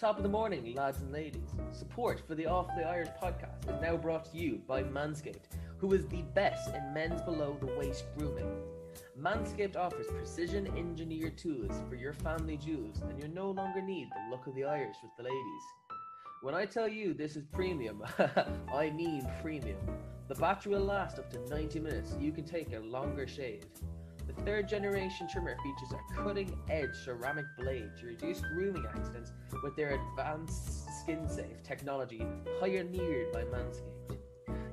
Top of the morning, lads and ladies. Support for the Off the Irish podcast is now brought to you by Manscaped, who is the best in men's below the waist grooming. Manscaped offers precision engineered tools for your family jewels, and you no longer need the look of the Irish with the ladies. When I tell you this is premium, I mean premium. The battery will last up to 90 minutes, so you can take a longer shave. Third generation trimmer features a cutting edge ceramic blade to reduce grooming accidents with their advanced skin safe technology pioneered by Manscaped.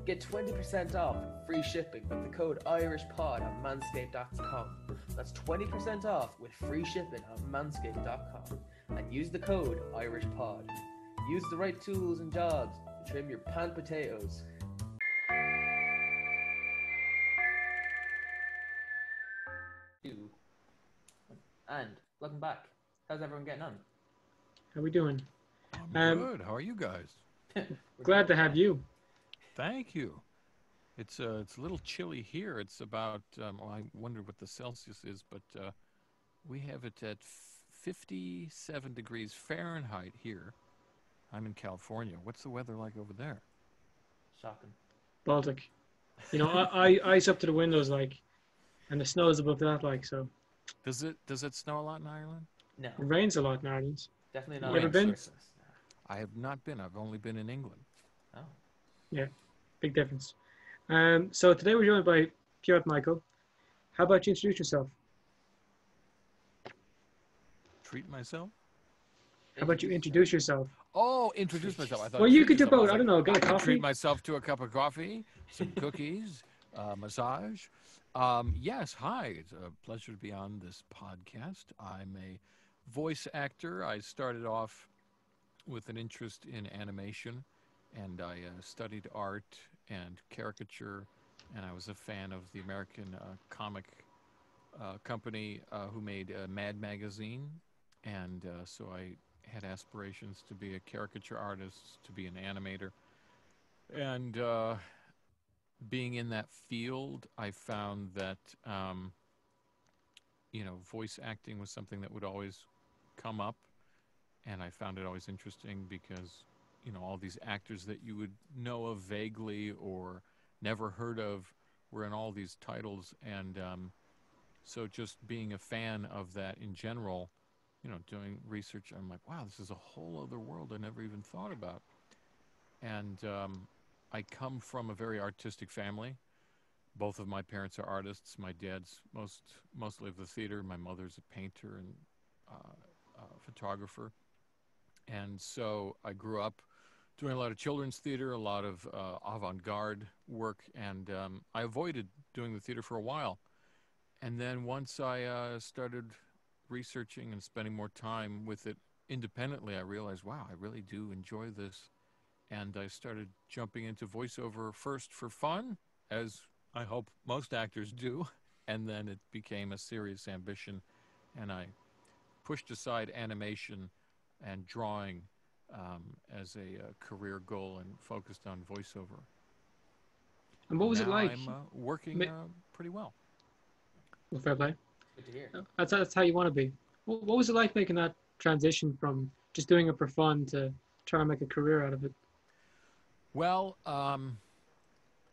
Get 20% off free shipping with the code IrishPod at manscaped.com. That's 20% off with free shipping at manscaped.com and use the code IrishPod. Use the right tools and jobs to trim your pan potatoes. And welcome back. How's everyone getting on? How we doing? I'm Um, good. How are you guys? Glad to have you. Thank you. It's uh, it's a little chilly here. It's about um, well, I wonder what the Celsius is, but uh, we have it at 57 degrees Fahrenheit here. I'm in California. What's the weather like over there? Shocking. Baltic. You know, I, I ice up to the windows like, and the snow is above that like. So Does it does it snow a lot in Ireland? No, it rains a lot in Ireland. definitely not. You ever on been? Christmas. I have not been. I've only been in England. Oh. Yeah, big difference. Um, so today we're joined by Piotr Michael. How about you introduce yourself? Treat myself. How about you introduce yourself? Oh, introduce myself. I thought. Well, you could do myself. I both. I don't know. Get a I could coffee. treat myself to a cup of coffee, some cookies, uh, massage. Um, yes, hi. It's a pleasure to be on this podcast. I'm a voice actor. I started off with an interest in animation, and I uh, studied art and caricature, and I was a fan of the American uh, comic uh, company uh, who made uh, Mad Magazine, and uh, so I had aspirations to be a caricature artist, to be an animator. And being in that field, I found that, um, you know, voice acting was something that would always come up. And I found it always interesting because, you know, all these actors that you would know of vaguely or never heard of were in all these titles. And um, so just being a fan of that in general, you know, doing research, I'm like, wow, this is a whole other world I never even thought about. And um, I come from a very artistic family. Both of my parents are artists. My dad's most mostly of the theater. My mother's a painter and uh, photographer. And so I grew up doing a lot of children's theater, a lot of uh, avant-garde work, and um, I avoided doing the theater for a while. And then once I uh, started researching and spending more time with it independently, I realized, wow, I really do enjoy this. And I started jumping into voiceover first for fun, as I hope most actors do. And then it became a serious ambition. And I pushed aside animation and drawing um, as a uh, career goal and focused on voiceover. And what was it like? I'm uh, working uh, pretty well. Well, fair play. Good to hear. That's that's how you want to be. What, what was it like making that transition from just doing it for fun to trying to make a career out of it? Well, um,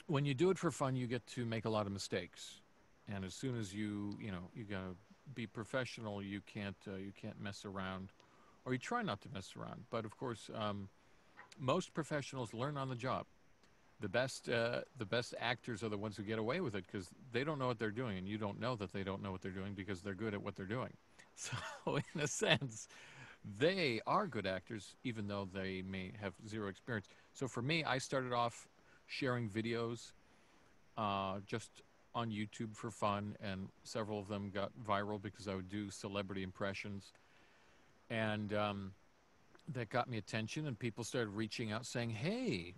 when you do it for fun, you get to make a lot of mistakes, and as soon as you, you know, you gotta be professional. You can't, uh, you can't mess around, or you try not to mess around. But of course, um, most professionals learn on the job. The best, uh, the best actors are the ones who get away with it because they don't know what they're doing, and you don't know that they don't know what they're doing because they're good at what they're doing. So, in a sense, they are good actors, even though they may have zero experience. So for me, I started off sharing videos uh, just on YouTube for fun, and several of them got viral because I would do celebrity impressions. And um, that got me attention, and people started reaching out saying, Hey,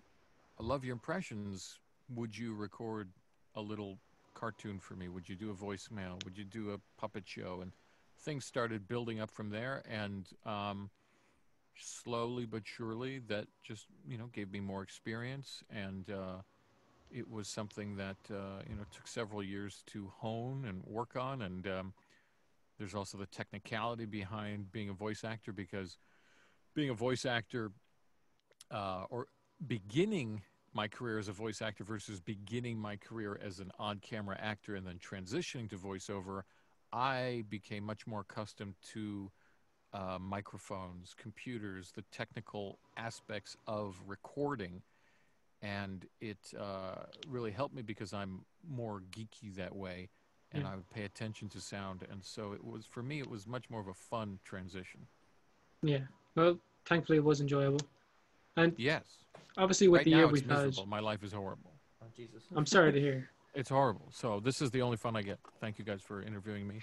I love your impressions. Would you record a little cartoon for me? Would you do a voicemail? Would you do a puppet show? And things started building up from there. And um, slowly but surely that just you know gave me more experience and uh, it was something that uh, you know took several years to hone and work on and um, there's also the technicality behind being a voice actor because being a voice actor uh, or beginning my career as a voice actor versus beginning my career as an on camera actor and then transitioning to voiceover, I became much more accustomed to uh, microphones, computers, the technical aspects of recording. And it uh, really helped me because I'm more geeky that way and Yeah. I would pay attention to sound. And so it was, for me, it was much more of a fun transition. Yeah. Well, thankfully it was enjoyable. And Yes. obviously with right the now year it's we've had. My life is horrible. Oh, Jesus. I'm sorry to hear. It's horrible. So this is the only fun I get. Thank you guys for interviewing me.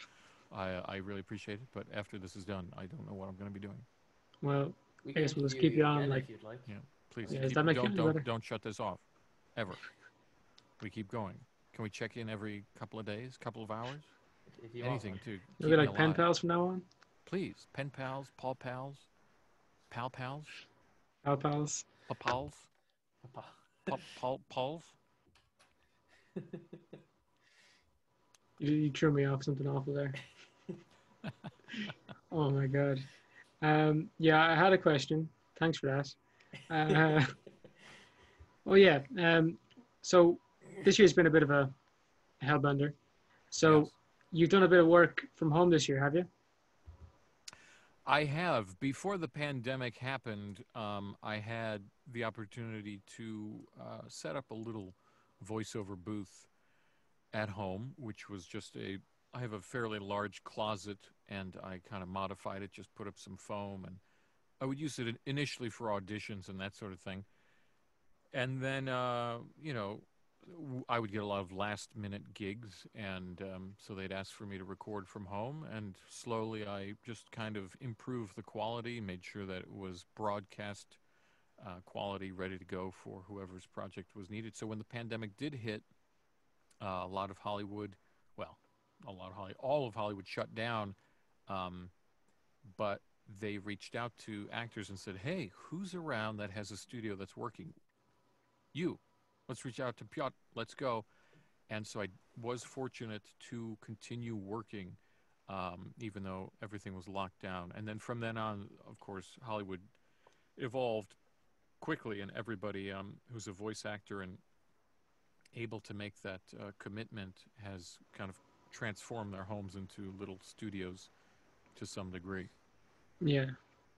I, I really appreciate it. But after this is done, I don't know what I'm going to be doing. Well, We I guess can we'll just keep you on, again like- if you'd like. Please Yeah, does keep, that make you don't don't, don't shut this off, ever. We keep going. Can we check in every couple of days, couple of hours, If, if you anything want. to we'll keep be me like pen pals from now on. Please, pen pals, paul pals, pal pals, Pal pals. pa pals, Papa. pa paul pals. You, you threw me off something awful there. oh my god. Um, yeah, I had a question. Thanks for that. Uh, oh yeah. Um, so this year's been a bit of a hellbender. So Yes. you've done a bit of work from home this year, have you? I have. Before the pandemic happened, um, I had the opportunity to uh, set up a little voiceover booth at home, which was just a. I have a fairly large closet, and I kind of modified it, just put up some foam, and I would use it initially for auditions and that sort of thing. And then, uh, you know, I would get a lot of last minute gigs, and um, so they'd ask for me to record from home. And slowly, I just kind of improved the quality, made sure that it was broadcast uh, quality, ready to go for whoever's project was needed. So when the pandemic did hit, uh, a lot of Hollywood, well, a lot of Hollywood, all of Hollywood shut down. Um, but they reached out to actors and said, "Hey, who's around that has a studio that's working? You. Let's reach out to Piotr. Let's go." And so I was fortunate to continue working, um, even though everything was locked down. And then from then on, of course, Hollywood evolved quickly, and everybody um, who's a voice actor and able to make that uh, commitment has kind of transformed their homes into little studios to some degree. Yeah.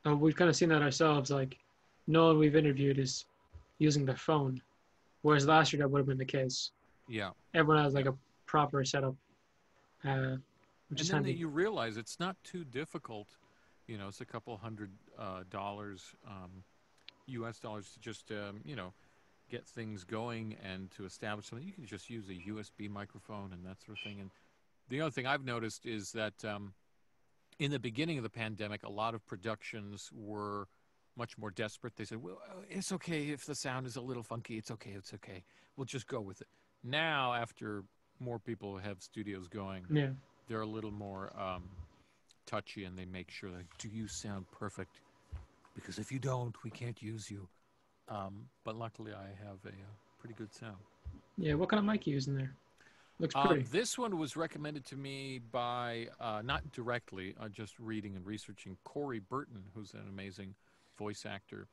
Uh, we've kind of seen that ourselves. Like, no one we've interviewed is using their phone, whereas last year that would have been the case. Yeah. Everyone has like a proper setup, uh, which and is then handy. you realize it's not too difficult. You know, it's a couple hundred uh, dollars, um, U.S. dollars, to just um, you know get things going and to establish something. You can just use a USB microphone and that sort of thing. And the other thing I've noticed is that um, in the beginning of the pandemic, a lot of productions were much more desperate. They said, "Well, uh, it's okay if the sound is a little funky. It's okay. It's okay. We'll just go with it." Now, after more people have studios going, yeah. they're a little more um, touchy and they make sure that do you sound perfect because if you don't we can't use you um, but luckily i have a, uh pretty good sound Yeah. What kind of mic you using there? Looks um, pretty. this one was recommended to me by uh, not directly uh, just reading and researching corey burton who's an amazing voice actor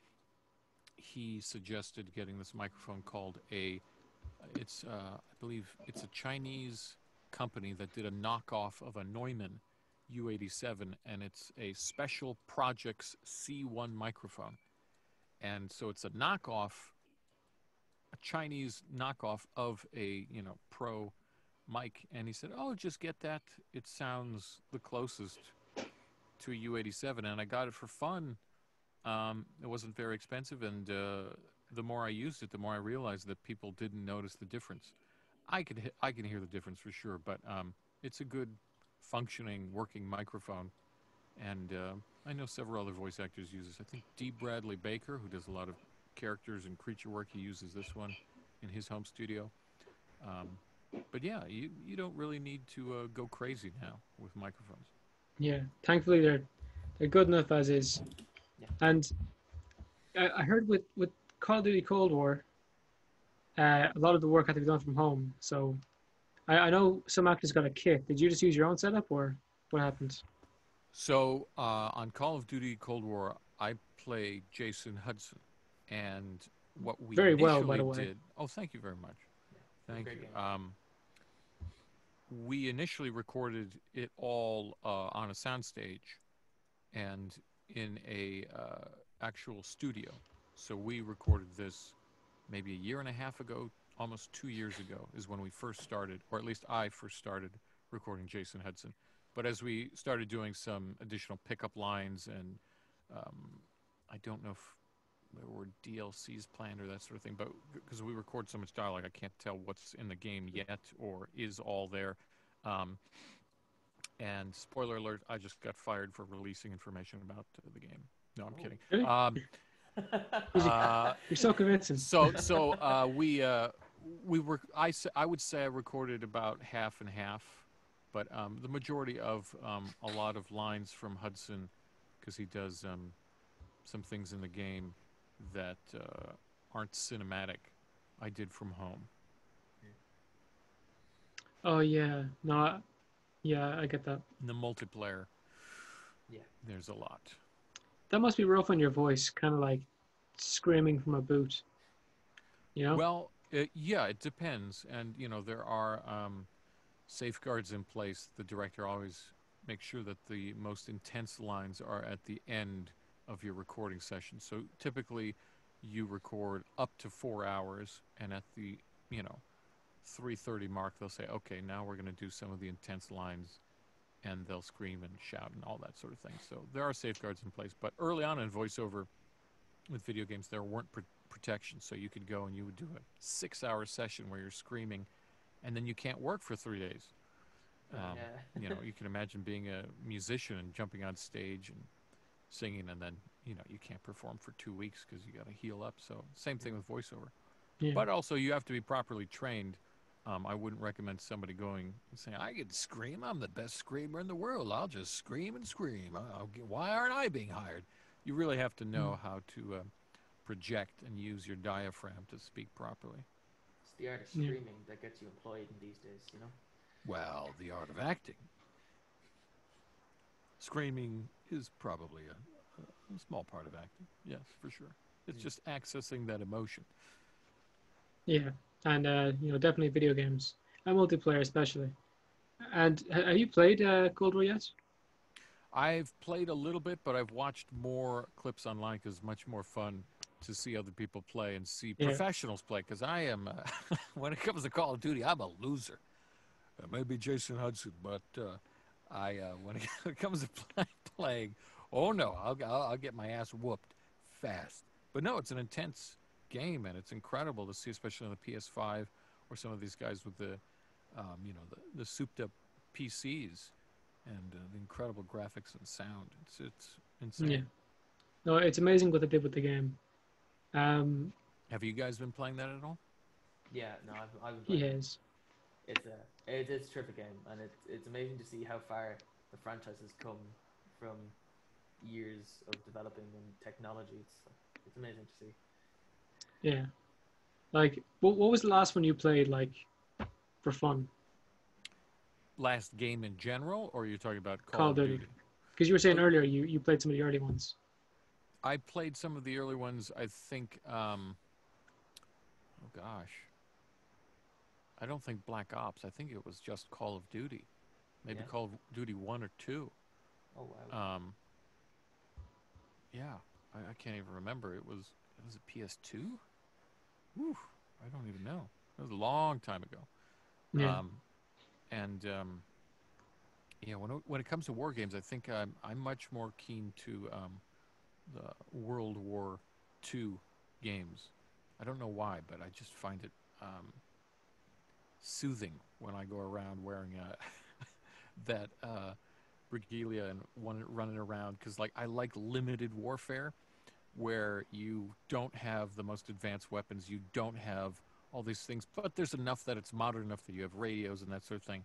he suggested getting this microphone called a it's uh, i believe it's a chinese company that did a knockoff of a neumann u87 and it's a special projects c1 microphone. And so it's a knockoff a chinese knockoff of a you know pro mic. And he said oh just get that. It sounds the closest to a u87 and i got it for fun. Um, it wasn't very expensive and uh, the more i used it the more i realized that people didn't notice the difference. I could i can hear the difference for sure but um, it's a good functioning working microphone and uh, i know several other voice actors use this i think dee bradley baker who does a lot of characters and creature work he uses this one in his home studio um, but yeah you, you don't really need to uh, go crazy now with microphones Yeah, thankfully they're they're good enough as is. Yeah. And I, I heard with with Call of Duty Cold War, uh, a lot of the work had to be done from home. So I, I know some actors got a kit. Did you just use your own setup or what happened? So uh, on Call of Duty Cold War, I play Jason Hudson, and what we Very well, by the way. did. Oh, thank you very much. Thank great you. Um, we initially recorded it all uh, on a soundstage, and in a uh, actual studio. So we recorded this maybe a year and a half ago, almost two years ago, is when we first started, or at least I first started recording Jason Hudson. But as we started doing some additional pickup lines, and um, I don't know if there were DLCs planned or that sort of thing, but because we record so much dialogue, I can't tell what's in the game yet or is all there. Um, and spoiler alert, I just got fired for releasing information about uh, the game. No, I'm Oh. kidding. Really? Um, uh, You're so convincing. so so uh, we uh, we were I, s- I would say I recorded about half and half, but um, the majority of um, a lot of lines from Hudson, because he does um, some things in the game that uh, aren't cinematic, I did from home. Oh yeah, no, I- yeah, I get that. In the multiplayer, Yeah. there's a lot. That must be rough on your voice, kind of like screaming from a boot. You know? Well, it, yeah, it depends, and you know there are um, safeguards in place. The director always makes sure that the most intense lines are at the end of your recording session. So typically, you record up to four hours, and at the you know 3:30 mark, they'll say, "Okay, now we're going to do some of the intense lines." And they'll scream and shout and all that sort of thing. So there are safeguards in place. But early on in voiceover, with video games, there weren't pr- protections. So you could go and you would do a six hour session where you're screaming and then you can't work for three days. Um, yeah. you know, you can imagine being a musician and jumping on stage and singing, and then, you know, you can't perform for two weeks because you got to heal up. So, same thing with voiceover. yeah. But also, you have to be properly trained. Um, I wouldn't recommend somebody going and saying, I can scream. I'm the best screamer in the world. I'll just scream and scream. Get, why aren't I being hired? You really have to know how to uh, project and use your diaphragm to speak properly. It's the art of Yeah. screaming that gets you employed in these days, you know? Well, the art of acting. Screaming is probably a, a small part of acting. Yes, for sure. It's Mm. just accessing that emotion. Yeah, and uh, you know, definitely video games and multiplayer especially. And have you played uh, Cold War yet? I've played a little bit, but I've watched more clips online because it's much more fun to see other people play and see Yeah. professionals play. Because I am, uh, when it comes to Call of Duty, I'm a loser. Uh, maybe Jason Hudson, but uh, I uh, when it, comes to play, playing, oh no, I'll, I'll I'll get my ass whooped fast. But no, it's an intense game, and it's incredible to see, especially on the PS5 or some of these guys with the, um, you know, the, the souped-up PCs and uh, the incredible graphics and sound. It's it's insane. Yeah. No, it's amazing what they did with the game. Um, Have you guys been playing that at all? Yeah, no, I've, I've been he playing it. has. It's a it, it's a terrific game, and it's it's amazing to see how far the franchise has come from years of developing and technology. It's it's amazing to see. Yeah. Like, what, what was the last one you played, like, for fun? Last game in general, or you're talking about Call, Call of of Duty? Duty. Because you were saying earlier you, you played some of the early ones. I played some of the early ones. I think. Um, oh gosh. I don't think Black Ops. I think it was just Call of Duty. Maybe Yeah. Call of Duty one or two. Oh wow! Um, yeah, I, I can't even remember. It was it was a PS2? Whew, I don't even know. It was a long time ago. Yeah. Um, and um, yeah, when it, when it comes to war games, I think I'm I'm much more keen to um, the World War II games. I don't know why, but I just find it um, soothing when I go around wearing a that uh, regalia and one, running around because like I like limited warfare where you don't have the most advanced weapons, you don't have all these things, but there's enough that it's modern enough that you have radios and that sort of thing.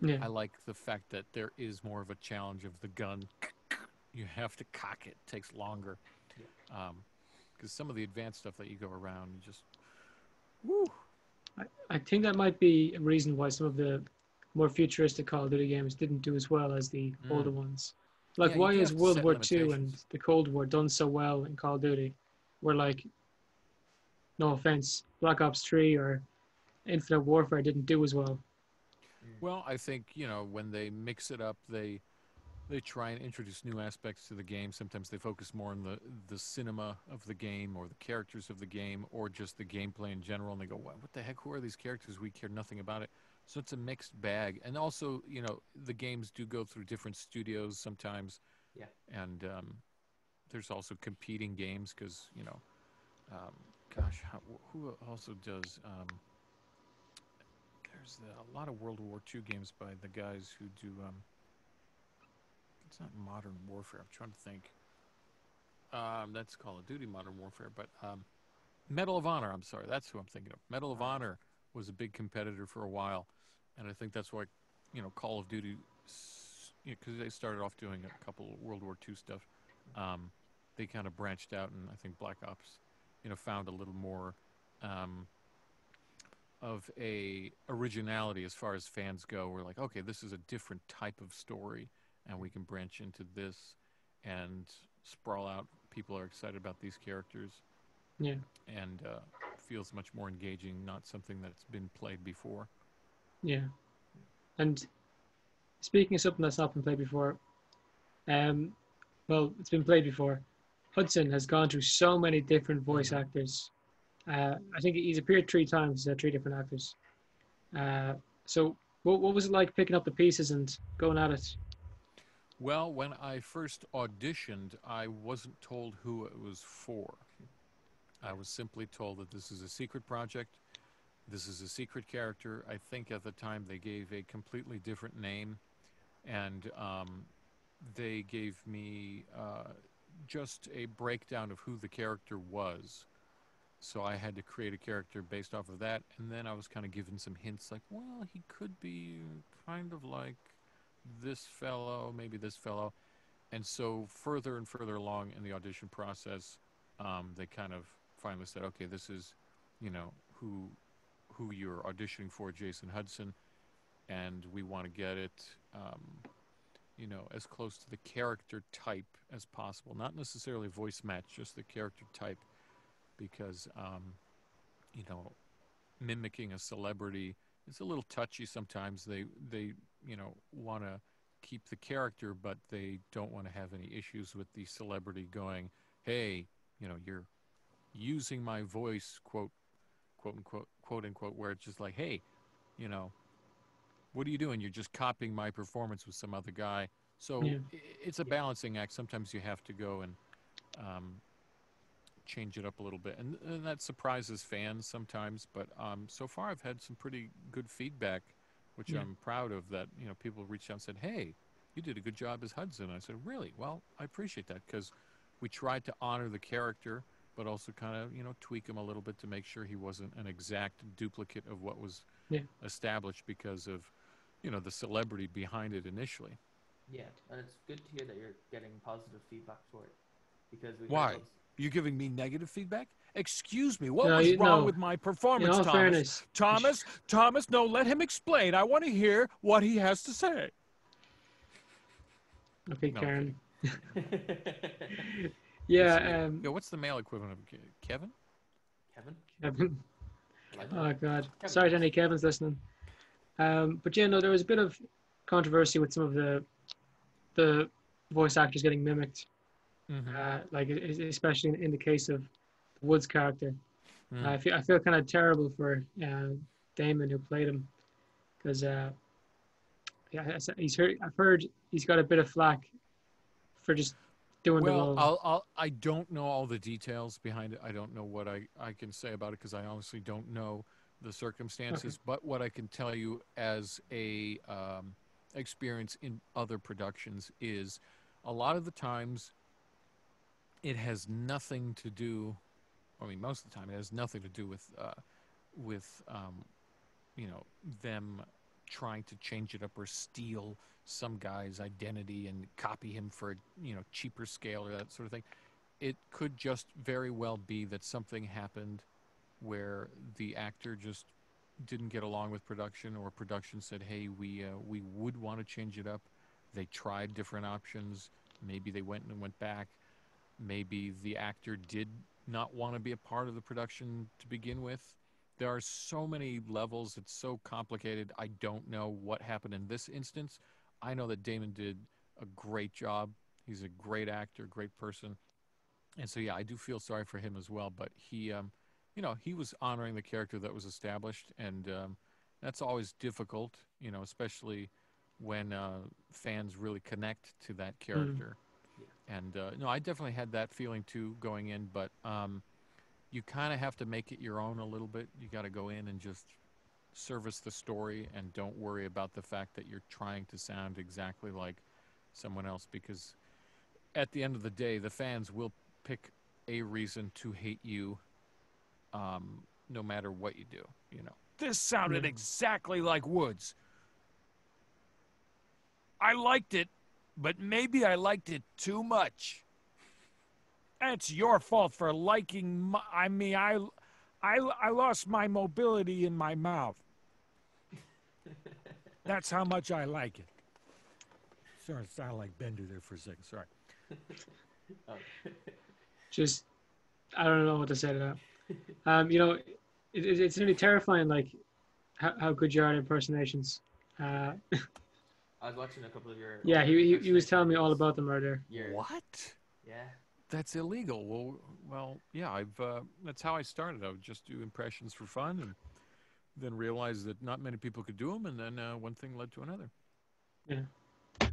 yeah. I like the fact that there is more of a challenge of the gun. You have to cock it; takes longer. Because some of the advanced stuff that you go around, you just, woo. I, I think that might be a reason why some of the more futuristic Call of Duty games didn't do as well as the Mm. older ones. Like, Yeah, why is World War II and the Cold War done so well in Call of Duty? Where like, no offense, Black Ops 3 or Infinite Warfare didn't do as well. Well, I think you know when they mix it up, they they try and introduce new aspects to the game. Sometimes they focus more on the the cinema of the game or the characters of the game or just the gameplay in general. And they go, "What, what the heck? Who are these characters? We care nothing about it." So it's a mixed bag. And also, you know, the games do go through different studios sometimes. Yeah. And um, there's also competing games because you know, um, gosh, how, who also does? Um, there's a lot of World War II games by the guys who do. It's not Modern Warfare. I'm trying to think. Um, that's Call of Duty Modern Warfare, but um, Medal of Honor. I'm sorry, that's who I'm thinking of. Medal of Honor was a big competitor for a while, and I think that's why, you know, Call of Duty, because they started off doing a couple of World War II stuff. Um, they kind of branched out, and I think Black Ops, you know, found a little more. Um, of a originality as far as fans go. We're like, okay, this is a different type of story, and we can branch into this and sprawl out. People are excited about these characters, Yeah. and uh, feels much more engaging, not something that's been played before. Yeah. And speaking of something that's not been played before, um, well, it's been played before. Hudson has gone through so many different voice Mhm. actors. Uh, I think he's appeared three times. He's had three different actors. Uh, so, what, what was it like picking up the pieces and going at it? Well, when I first auditioned, I wasn't told who it was for. I was simply told that this is a secret project. This is a secret character. I think at the time they gave a completely different name, and um, they gave me uh, just a breakdown of who the character was. So I had to create a character based off of that, and then I was kind of given some hints, like, well, he could be kind of like this fellow, maybe this fellow. And so further and further along in the audition process, um, they kind of finally said, okay, this is, you know, who who you're auditioning for, Jason Hudson, and we want to get it, um, you know, as close to the character type as possible. Not necessarily voice match, just the character type, because, um, you know, mimicking a celebrity is a little touchy sometimes. They they you know want to keep the character, but they don't want to have any issues with the celebrity going, "Hey, you know, you're using my voice," quote, quote unquote, quote unquote, where it's just like, "Hey, you know, what are you doing? You're just copying my performance with some other guy." So Yeah. it's a balancing act. Sometimes you have to go and um, change it up a little bit, and, and that surprises fans sometimes. But um, so far, I've had some pretty good feedback, which Yeah. I'm proud of. That you know, people reached out and said, "Hey, you did a good job as Hudson." I said, "Really? Well, I appreciate that because we tried to honor the character, but also kind of you know tweak him a little bit to make sure he wasn't an exact duplicate of what was Yeah. established because of you know the celebrity behind it initially." Yeah, and it's good to hear that you're getting positive feedback for it. Because we Why? You're giving me negative feedback? Excuse me, what No, was you- wrong no. with my performance, Thomas? fairness, Thomas, Thomas, no, let him explain. I want to hear what he has to say. okay, No, Karen. Kevin. Yeah, um, Yeah, what's the male equivalent of Kevin? Kevin? Kevin. Like, Oh God, Kevin. sorry to any Kevin's listening. Um, but yeah, no, there was a bit of controversy with some of the the voice actors getting mimicked, Mm-hmm. uh, like especially in, in the case of Wood's character. Mm. I feel I feel kind of terrible for uh, Damon who played him because uh, yeah, he's heard I've heard he's got a bit of flack for just doing the role. I'll, I'll, I don't know all the details behind it. I don't know what I, I can say about it because I honestly don't know the circumstances. But what I can tell you as a um, experience in other productions is a lot of the times it has nothing to do. I mean, most of the time it has nothing to do with uh, with um, you know them trying to change it up or steal some guy's identity and copy him for a you know cheaper scale or that sort of thing. It could just very well be that something happened where the actor just didn't get along with production, or production said, "Hey, we uh, we would want to change it up." They tried different options. Maybe they went and went back. Maybe the actor did not want to be a part of the production to begin with. There are so many levels. It's so complicated. I don't know what happened in this instance. I know that Damon did a great job. He's a great actor, great person. And so, yeah, I do feel sorry for him as well. But he, um, you know, he was honoring the character that was established. And um, that's always difficult, you know, especially when uh, fans really connect to that character. And uh, no, I definitely had that feeling too going in, but um, you kind of have to make it your own a little bit. You got to go in and just service the story and don't worry about the fact that you're trying to sound exactly like someone else because at the end of the day, the fans will pick a reason to hate you um, no matter what you do, you know. This sounded Yeah. exactly like Woods. I liked it, but maybe I liked it too much. It's your fault for liking. My, I mean, I, I, I lost my mobility in my mouth. That's how much I like it. Sorry, it sounded like Bender there for a second. Sorry. just I don't know what to say to that. Um, you know, it, it, it's really terrifying, like how, how good you are at impersonations. Uh, I was watching a couple of your. yeah, he, he he was telling me all about the murder. Your, What? Yeah. That's illegal. Well, well, yeah. I've uh, that's how I started. I would just do impressions for fun, and then realized that not many people could do them, and then uh, one thing led to another. Yeah.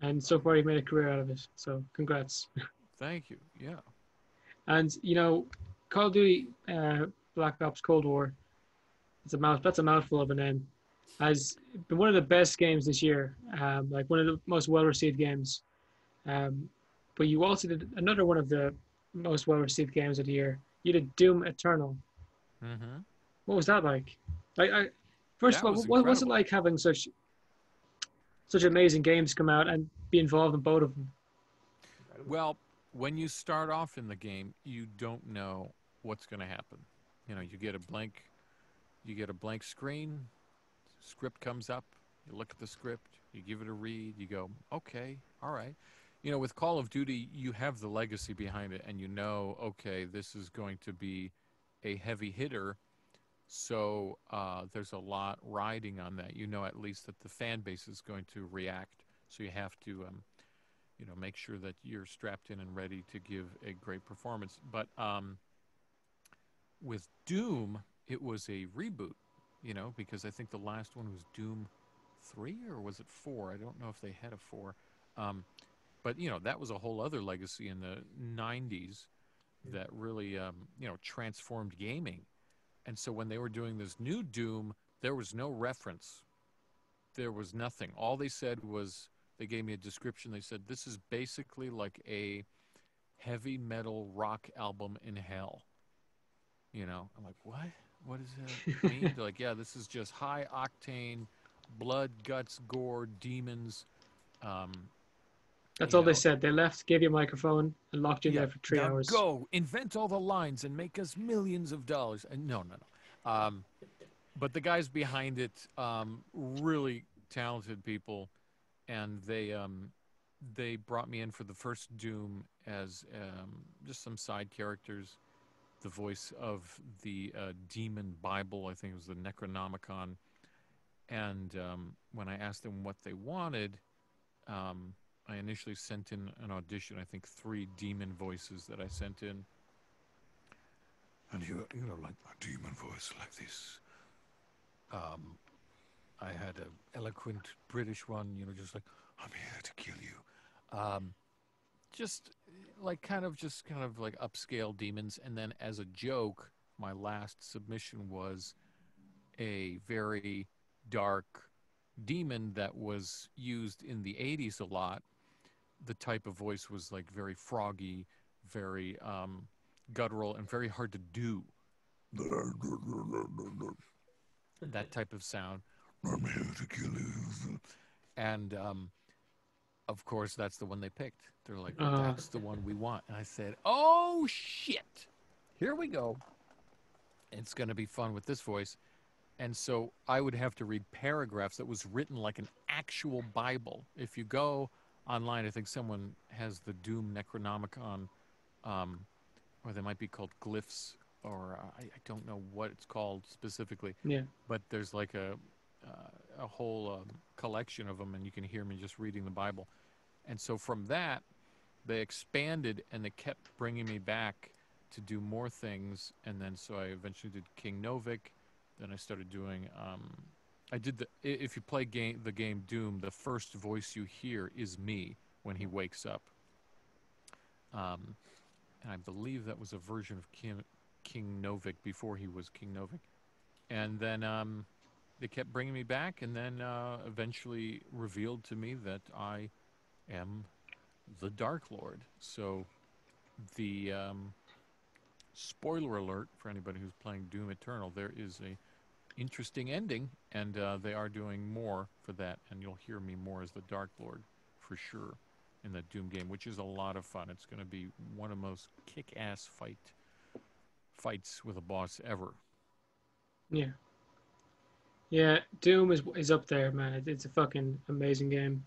And so far, you've made a career out of it. So congrats. Thank you. Yeah. And you know, Call of Duty uh, Black Ops Cold War. It's a mouth. That's a mouthful of a name. Has been one of the best games this year. Um, like one of the most well-received games. Um, but you also did another one of the most well-received games of the year. You did Doom Eternal. Mm-hmm. What was that like? Like, I, first That of all, was what was it like having such such amazing games come out and be involved in both of them? Well, when you start off in the game, you don't know what's going to happen. You know, you get a blank, you get a blank screen, script comes up, you look at the script, you give it a read, you go, okay, all right. You know, with Call of Duty, you have the legacy behind it, and you know, okay, this is going to be a heavy hitter. So uh, there's a lot riding on that. You know, at least that the fan base is going to react. So you have to um, you know make sure that you're strapped in and ready to give a great performance but um, with doom it was a reboot you know because i think the last one was doom 3 or was it 4 i don't know if they had a 4 um, but you know that was a whole other legacy in the 90s that really um, you know transformed gaming and so when they were doing this new doom there was no reference there was nothing all they said was they gave me a description. They said this is basically like a heavy metal rock album in hell. You know, I'm like, what? What does that mean? Like, yeah, this is just high octane, blood, guts, gore, demons. Um, That's all they said. They left, gave you a microphone, and locked you Yeah, there for three now hours. go invent all the lines and make us millions of dollars. Uh, no, no, no. Um, but the guys behind it, um, really talented people, and they um, they brought me in for the first Doom as um, just some side characters. The voice of the uh, demon Bible, I think it was the Necronomicon, and um, when I asked them what they wanted, um, I initially sent in an audition. I think three demon voices that I sent in. And you, you know, like a demon voice like this. Um, I had an eloquent British one, you know, just like, I'm here to kill you. Um, just like kind of, just kind of like upscale demons. And then as a joke, my last submission was a very dark demon that was used in the 80s a lot. The type of voice was like very froggy, very um, guttural, and very hard to do. that type of sound. I'm here to kill you. And um, of course, that's the one they picked. They're like, Uh. that's the one we want. And I said, oh shit, here we go. It's going to be fun with this voice. And so I would have to read paragraphs that was written like an actual Bible. If you go online. I think someone has the Doom Necronomicon, um, or they might be called glyphs, or uh, I, I don't know what it's called specifically. Yeah. But there's like a uh, a whole um, collection of them, and you can hear me just reading the Bible. And so from that, they expanded and they kept bringing me back to do more things. And then so I eventually did King Novik. Then I started doing. Um, I did the. If you play game the game Doom, the first voice you hear is me when he wakes up. Um, and I believe that was a version of King, King Novik before he was King Novik. And then um, they kept bringing me back, and then uh, eventually revealed to me that I am the Dark Lord. So the um, spoiler alert for anybody who's playing Doom Eternal: there is a interesting ending, and uh, they are doing more for that, and you'll hear me more as the Dark Lord for sure in the Doom game, which is a lot of fun. It's going to be one of the most kick-ass fight fights with a boss ever. Yeah. Yeah, Doom is is up there, man. It's a fucking amazing game.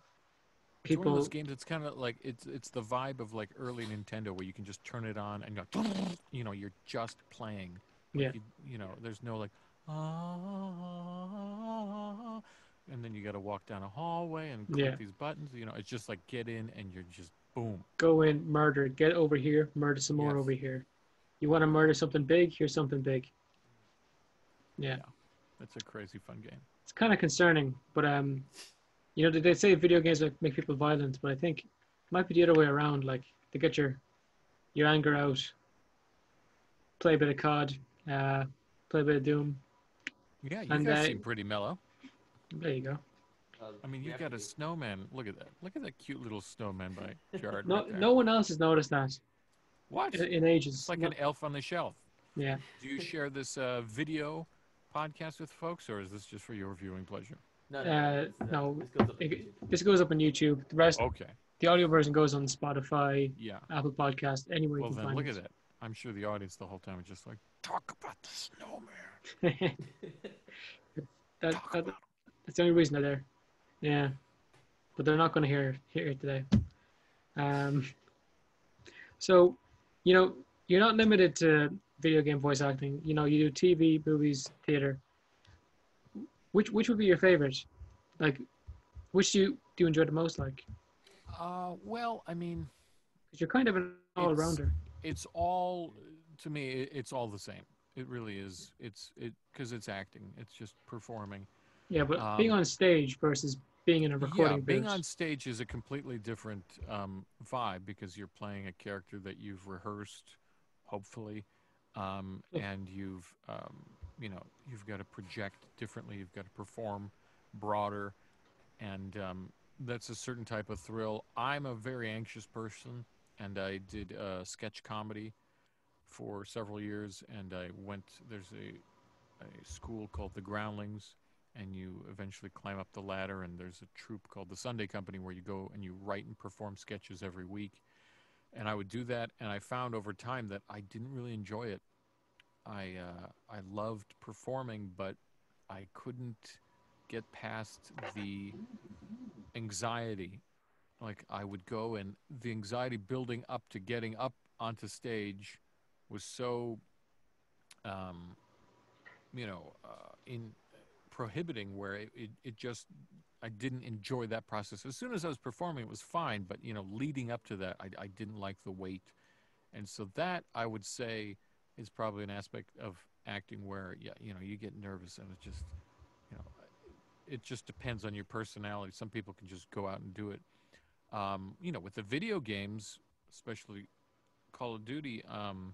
People, It's one of those games. It's kind of like it's it's the vibe of like early Nintendo, where you can just turn it on and go, you know, you're just playing. Like Yeah. You, you know, there's no like, ah, and then you got to walk down a hallway and click Yeah. these buttons. You know, it's just like get in and you're just boom. go in, murder, get over here, murder some more Yes. over here. You want to murder something big? Here's something big. Yeah, It's a crazy fun game. it's kind of concerning, but um, you know, they- they say video games like make people violent, but I think it might be the other way around. Like to get your your anger out, play a bit of COD, uh, play a bit of Doom. Yeah, you And, guys uh, seem pretty mellow. There you go. I mean, you've got a snowman. Look at that. Look at that cute little snowman by Jared. No, right no one else has noticed that What? in, in ages. It's like No- an elf on the shelf. yeah. Do you share this uh, video podcast with folks, or is this just for your viewing pleasure? No, no, Uh, it's, uh, no, this goes up on It- YouTube. this goes up on YouTube. The rest, Okay. the audio version goes on Spotify, Yeah. Apple Podcast, anywhere Well, you can then find look it. at that. I'm sure the audience the whole time is just like, talk about the snowman. that, that, about that's the only reason they're there. Yeah, but they're not going to hear hear it today. Um, so, you know, you're not limited to video game voice acting. You know, you do TV, movies, theater. Which which would be your favorite? Like, which do you do you enjoy the most? Like, Uh, well, I mean, because you're kind of an all rounder. it's all to me. It's all the same. It really is. It's it because it's acting. It's just performing. Yeah, but being um, on stage versus being in a recording yeah, being booth. on stage is a completely different um, vibe because you're playing a character that you've rehearsed, hopefully, um, and you've um, you know you've got to project differently. You've got to perform broader, and um, that's a certain type of thrill. I'm a very anxious person, and I did uh, sketch comedy for several years, and I went. There's a a school called the Groundlings and you eventually climb up the ladder and there's a troupe called the sunday company where you go and you write and perform sketches every week and i would do that and i found over time that i didn't really enjoy it. I uh, i loved performing but i couldn't get past the anxiety. Like i would go and the anxiety building up to getting up onto stage was so um, you know uh, in prohibiting where it, it, it just i didn't enjoy that process. As soon as i was performing it was fine but you know leading up to that i, I didn't like the weight. And so that i would say is probably an aspect of acting where yeah you know you get nervous and it just you know it just depends on your personality. Some people can just go out and do it. Um, you know with the video games especially call of duty um,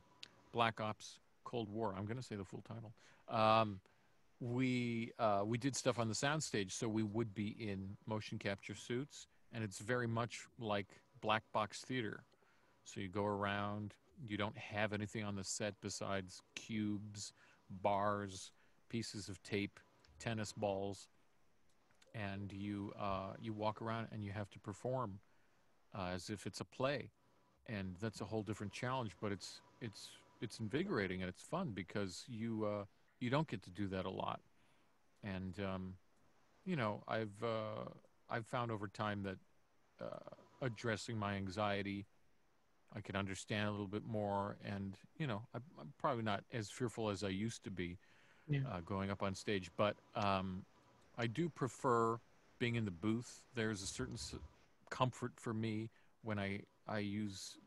black ops cold war i'm going to say the full title um, we uh, we did stuff on the soundstage, so we would be in motion capture suits, and it's very much like black box theater. So you go around, you don't have anything on the set besides cubes, bars, pieces of tape, tennis balls, and you uh, you walk around and you have to perform uh, as if it's a play, and that's a whole different challenge. But it's it's it's invigorating and it's fun because you. You don't get to do that a lot and um, you know i've uh, i've found over time that uh, addressing my anxiety. I can understand a little bit more, and you know, I, I'm probably not as fearful as I used to be Yeah. uh, going up on stage, but um, I do prefer being in the booth. There's a certain comfort for me when I I use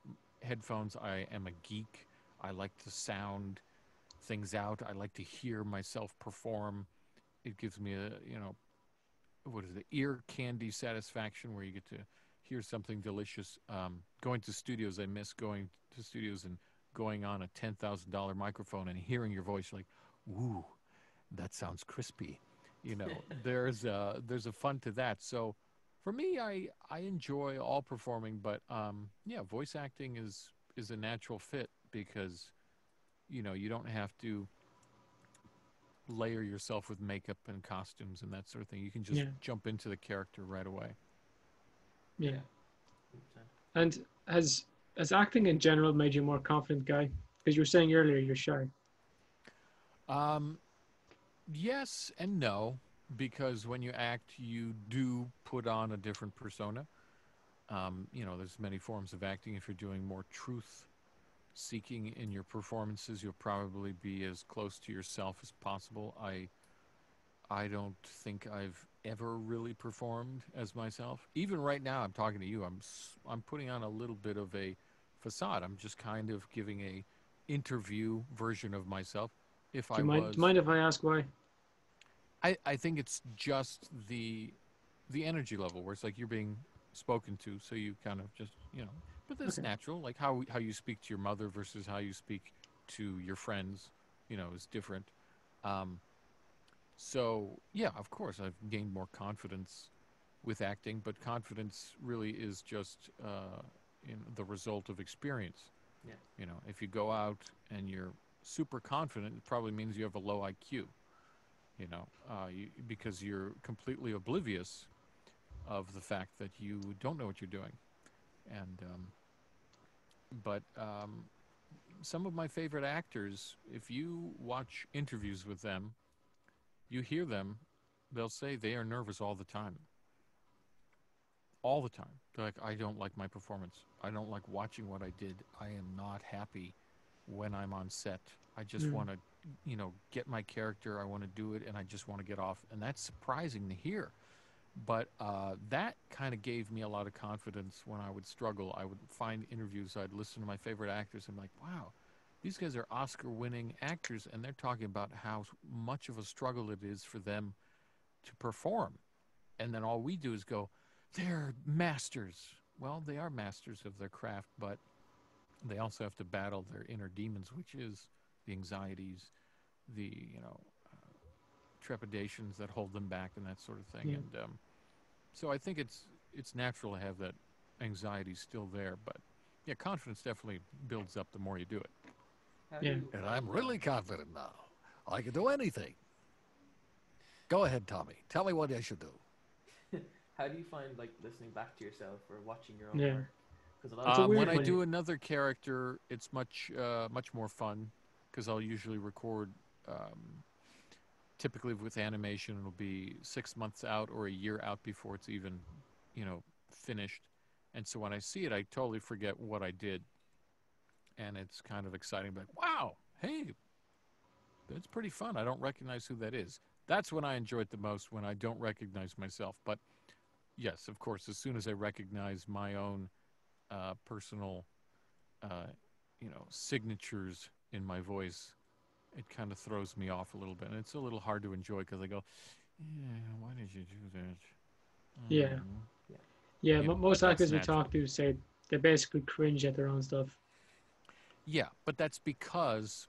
headphones. I am a geek. I like the sound things out. I like to hear myself perform. It gives me a you know what is the ear candy satisfaction where you get to hear something delicious. Um, going to studios, I miss going to studios and going on a ten thousand dollar microphone and hearing your voice like, "Ooh, that sounds crispy." You know, there's a there's a fun to that. So for me, I I enjoy all performing, but um, yeah, voice acting is is a natural fit because you know you don't have to layer yourself with makeup and costumes and that sort of thing. You can just Yeah. jump into the character right away. Yeah. And has has acting in general made you a more confident guy? Because you were saying earlier you're shy. Um, yes and no, because when you act, you do put on a different persona. Um, you know, there's many forms of acting. If you're doing more truth seeking in your performances, you'll probably be as close to yourself as possible. I, I don't think I've ever really performed as myself. Even right now, I'm talking to you. I'm I'm putting on a little bit of a facade. I'm just kind of giving a interview version of myself. If Do I mind, was, do you mind if I ask why? I, I think it's just the the energy level where it's like you're being spoken to, so you kind of just you know. But that's Okay. natural. Like how how you speak to your mother versus how you speak to your friends, you know, is different. Um, so yeah, of course, I've gained more confidence with acting, but confidence really is just uh, in the result of experience. Yeah. You know, if you go out and you're super confident, it probably means you have a low IQ you know, uh, you, because you're completely oblivious of the fact that you don't know what you're doing. And, um, but um, some of my favorite actors, if you watch interviews with them, you hear them, they'll say they are nervous all the time. All the time. They're like, I don't like my performance. I don't like watching what I did. I am not happy when I'm on set. I just Mm. want to you know get my character i want to do it and i just want to get off and that's surprising to hear but uh, that kind of gave me a lot of confidence when i would struggle i would find interviews i'd listen to my favorite actors and I'm like wow these guys are oscar winning actors and they're talking about how much of a struggle it is for them to perform and then all we do is go they're masters well they are masters of their craft but they also have to battle their inner demons which is the anxieties, the you know uh, trepidations that hold them back, and that sort of thing. Yeah. And um, so I think it's it's natural to have that anxiety still there, but yeah, confidence definitely builds up the more you do it. How Yeah. you And I'm really confident now. I can do anything. Go ahead, Tommy. Tell me what I should do. How do you find like listening back to yourself or watching your own Yeah. work? Because a lot of Um, when I do another character, it's much uh, much more fun because I'll usually record. Um, typically with animation, it'll be six months out or a year out before it's even, you know, finished. And so when I see it, I totally forget what I did, and it's kind of exciting. Like, wow, hey, that's pretty fun. I don't recognize who that is. That's when I enjoy it the most when I don't recognize myself. But yes, of course, as soon as I recognize my own uh, personal, uh, you know, signatures in my voice, it kind of throws me off a little bit. And it's a little hard to enjoy because I go, yeah, why did you do that? Yeah. Mm. Yeah, Yeah, but most actors we talk to say they basically cringe at their own stuff. Yeah, but that's because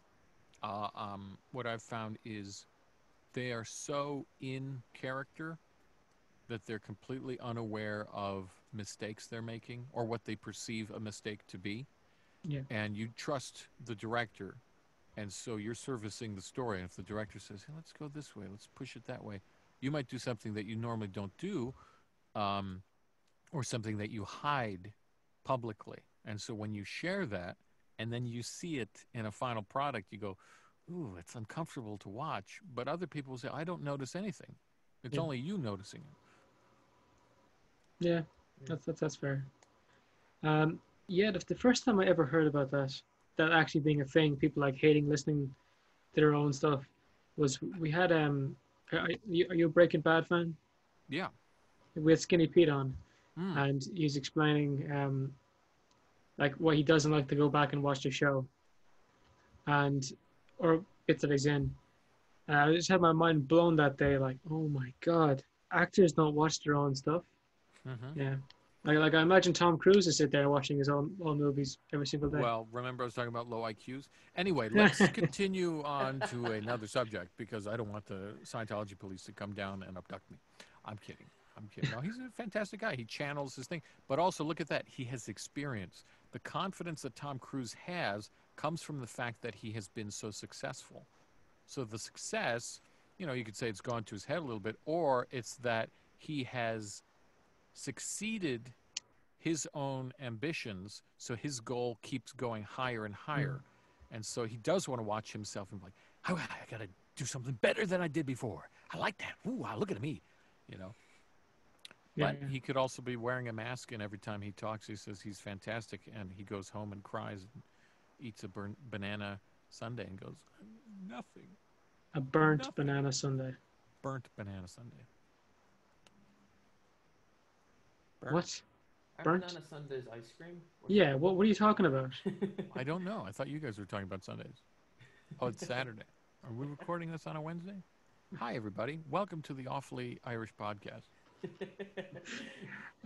uh, um, what I've found is they are so in character that they're completely unaware of mistakes they're making or what they perceive a mistake to be. Yeah. And you trust the director. And so you're servicing the story. And if the director says, hey, let's go this way, let's push it that way, you might do something that you normally don't do um, or something that you hide publicly. And so when you share that, and then you see it in a final product, you go, "Ooh, it's uncomfortable to watch." But other people say, "I don't notice anything. It's Yeah. only you noticing it." Yeah, that's that's, that's fair. Um, yeah, the, the first time I ever heard about that, that actually being a thing, people like hating listening to their own stuff, was we had um, are, you, are you a Breaking Bad fan? Yeah. We had Skinny Pete on, Mm. and he's explaining um, like what he doesn't like to go back and watch the show, and or bits that he's in. And I just had my mind blown that day, like, oh my god, actors don't watch their own stuff. Mhm. Yeah. Like, like I imagine Tom Cruise is sit there watching his own own movies every single day. Well, remember I was talking about low IQs? Anyway, let's continue on to another subject because I don't want the Scientology police to come down and abduct me. I'm kidding. I'm kidding. No, he's a fantastic guy. He channels his thing. But also, look at that. He has experience. The confidence that Tom Cruise has comes from the fact that he has been so successful. So the success, you know, you could say it's gone to his head a little bit, or it's that he has succeeded his own ambitions, so his goal keeps going higher and higher. Hmm. And so he does want to watch himself and be like, oh, I got to do something better than I did before. I like that. Ooh, wow, look at me, you know. yeah, But he could also be wearing a mask, and every time he talks, he says he's fantastic, and he goes home and cries and eats a burn- banana sundae and goes, nothing. a burnt nothing. banana sundae. Burnt banana sundae. Burnt. What? Are Burnt? banana sundaes ice cream? Or Yeah. What What are you talking about? I don't know. I thought you guys were talking about Sundays. Oh, it's Saturday. Are we recording this on a Wednesday? Hi, everybody. Welcome to the Awfully Irish podcast.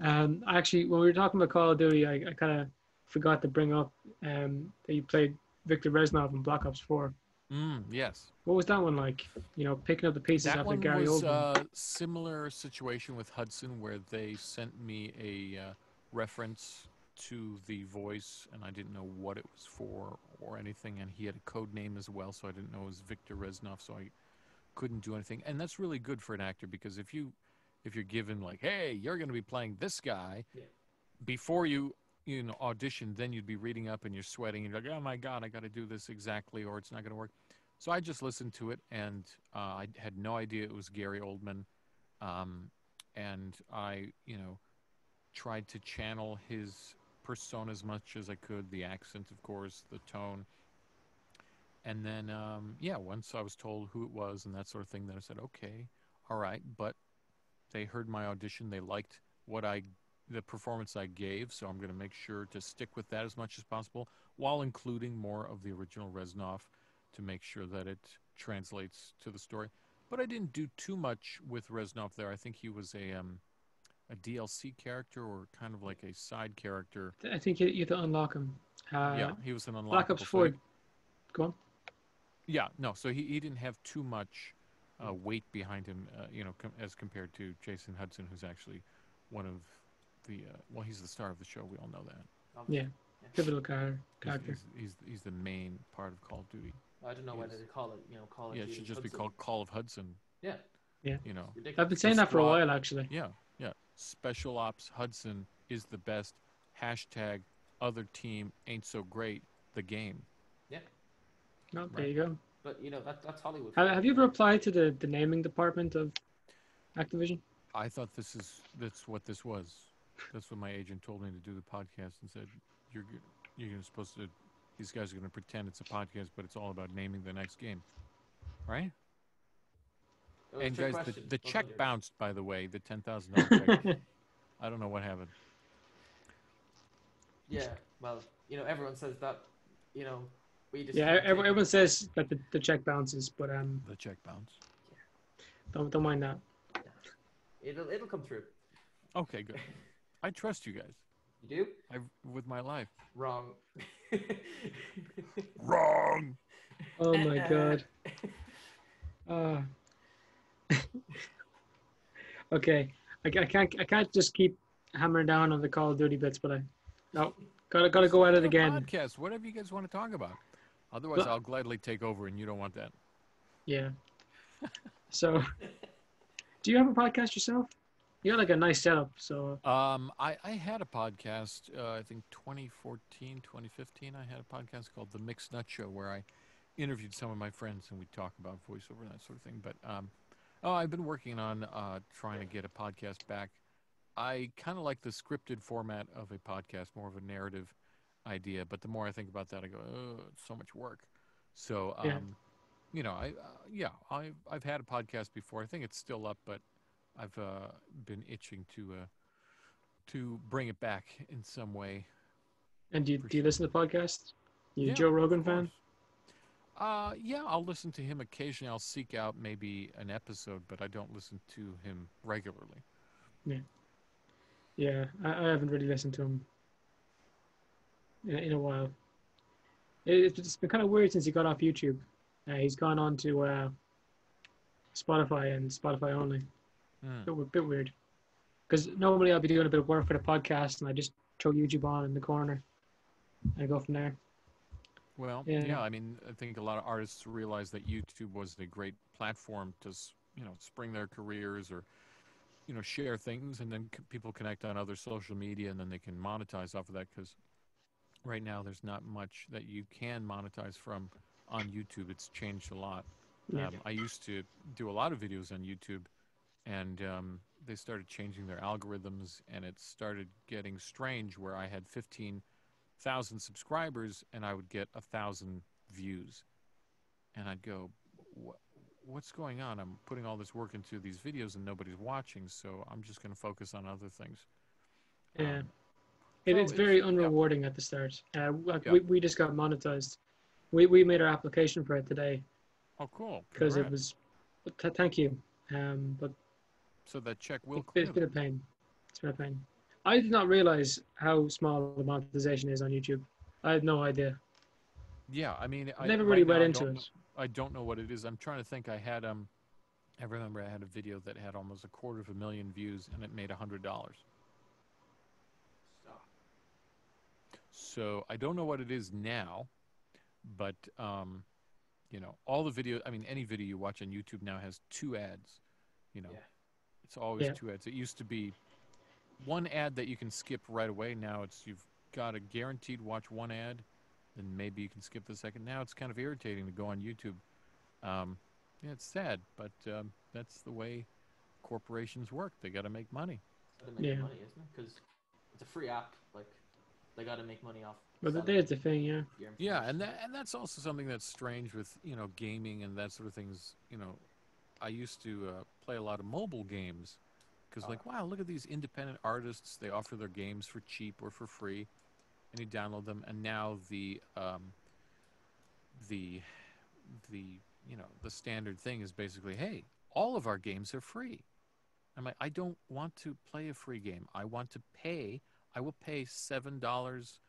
Um, actually, when we were talking about Call of Duty, I, I kind of forgot to bring up um, that you played Victor Reznov in Black Ops 4. Mm, yes. What was that one like? You know, picking up the pieces That after one Gary was Oldman. a similar situation with Hudson where they sent me a uh, reference to the voice and I didn't know what it was for or anything. And he had a code name as well, so I didn't know it was Victor Reznov, so I couldn't do anything. And that's really good for an actor because if you if you're given like, hey, you're going to be playing this guy, Yeah. before you you know audition, then you'd be reading up and you're sweating and you're like, oh my god, I got to do this exactly, or it's not going to work. So I just listened to it and uh, I had no idea it was Gary Oldman, um, and I you know tried to channel his persona as much as I could, the accent, of course, the tone. And then, um, yeah, once I was told who it was and that sort of thing, then I said, okay, all right. But they heard my audition. They liked what I, the performance I gave. So I'm going to make sure to stick with that as much as possible while including more of the original Reznov to make sure that it translates to the story. But I didn't do too much with Reznov there. I think he was a, um, a DLC character or kind of like a side character. I think you, you have to unlock him. Uh, yeah, he was an unlockable Black Ops 4. Go on. Yeah, no. So he, he didn't have too much uh, weight behind him, uh, you know, com- as compared to Jason Hudson, who's actually one of the uh, well, he's the star of the show. We all know that. Yeah. Pivotal car- He's, character. he's, he's, he's the main part of Call of Duty. I don't know why Yes. they call it, you know, Call of yeah, it should just be called Call of Hudson. Yeah. Yeah. You know. I've been saying that for a while, actually. Yeah, yeah. Special Ops Hudson is the best. Hashtag other team ain't so great. The game. Yeah. No, there Right. you go. But you know that that's Hollywood. Have, have you ever applied to the, the naming department of Activision? I thought this is that's what this was. That's what my agent told me to do the podcast and said you're you're gonna supposed to. These guys are gonna pretend it's a podcast, but it's all about naming the next game, right? That was a and guys, the, question, the wasn't check it? bounced. By the way, the ten thousand dollars check. I don't know what happened. Yeah. Well, you know, everyone says that. You know, we just yeah, everyone, everyone says that the, the check bounces, but um, The check bounced. don't don't mind that. It'll it'll come through. Okay, good. I trust you guys. You do I with my life. wrong. Wrong. Oh my god. Uh, okay, I, I can't I can't just keep hammering down on the Call of Duty bits, but I no gotta gotta go at it again. Podcast, whatever you guys want to talk about. Otherwise, But- I'll gladly take over, and you don't want that. Yeah. So, do you have a podcast yourself? You got like a nice setup, so Um, I, I had a podcast, uh, I think 2014, 2015. I had a podcast called The Mixed Nut Show where I interviewed some of my friends and we talk about voiceover and that sort of thing. But um, oh, I've been working on uh, trying to get a podcast back I kind of like the scripted format of a podcast, more of a narrative idea. But the more I think about that, I go, oh, it's so much work. So, um, Yeah. you know, I uh, yeah, I've I've had a podcast before. I think it's still up, but I've uh, been itching to uh, to bring it back in some way. And do you, do you listen to podcasts? You Yeah, Joe Rogan fan? Uh, yeah, I'll listen to him occasionally. I'll seek out maybe an episode, but I don't listen to him regularly. Yeah, I, I haven't really listened to him in, in a while. It, it's been kind of weird since he got off YouTube. Uh, he's gone on to uh, Spotify and Spotify only. Bit, we- bit weird. Because normally I'll be doing a bit of work for the podcast and I just throw YouTube on in the corner and go from there. Well, Yeah. yeah. I mean, I think a lot of artists realized that YouTube was a great platform to, you know, spring their careers or, you know, share things, and then c- people connect on other social media, and then they can monetize off of that. Because right now, there's not much that you can monetize from on YouTube. It's changed a lot. Yeah. Um, I used to do a lot of videos on YouTube, and um, they started changing their algorithms, and it started getting strange. Where I had 15,000 subscribers, and I would get a thousand views, and I'd go, "What? What's going on? I'm putting all this work into these videos, and nobody's watching. So I'm just going to focus on other things." Yeah. Um, It, so it's very it's- yeah. unrewarding at the start. Uh, like Yeah. we, we just got monetized. We, we made our application for it today oh, cool! because it was. Th- thank you. Um, but so that check will it's been, clear. it's been a pain. It's been a pain. I did not realize how small the monetization is on YouTube. I had no idea. Yeah, I mean, I I never really now, read into don't it. I don't know what it is. I'm trying to think. I had um, I remember I had a video that had almost a quarter of a million views, and it made a hundred dollars. So I don't know what it is now, but um, you know, all the video. I mean, any video you watch on YouTube now has two ads. You know, Yeah. It's always Yeah. two ads. It used to be one ad that you can skip right away. Now it's you've got a guaranteed watch one ad, then maybe you can skip the second. Now it's kind of irritating to go on YouTube. Um, yeah, it's sad, but um, that's the way corporations work. They got to make money. Gotta make Yeah. money, isn't it? Because it's a free app. Like they gotta make money off. But selling there's the thing, yeah. Yeah, and that and that's also something that's strange with you know gaming and that sort of things. You know, I used to uh, play a lot of mobile games because like wow, look at these independent artists. They offer their games for cheap or for free, and you download them. And now the um, the the you know the standard thing is basically hey, all of our games are free. I'm like I don't want to play a free game. I want to pay. I will pay seven dollars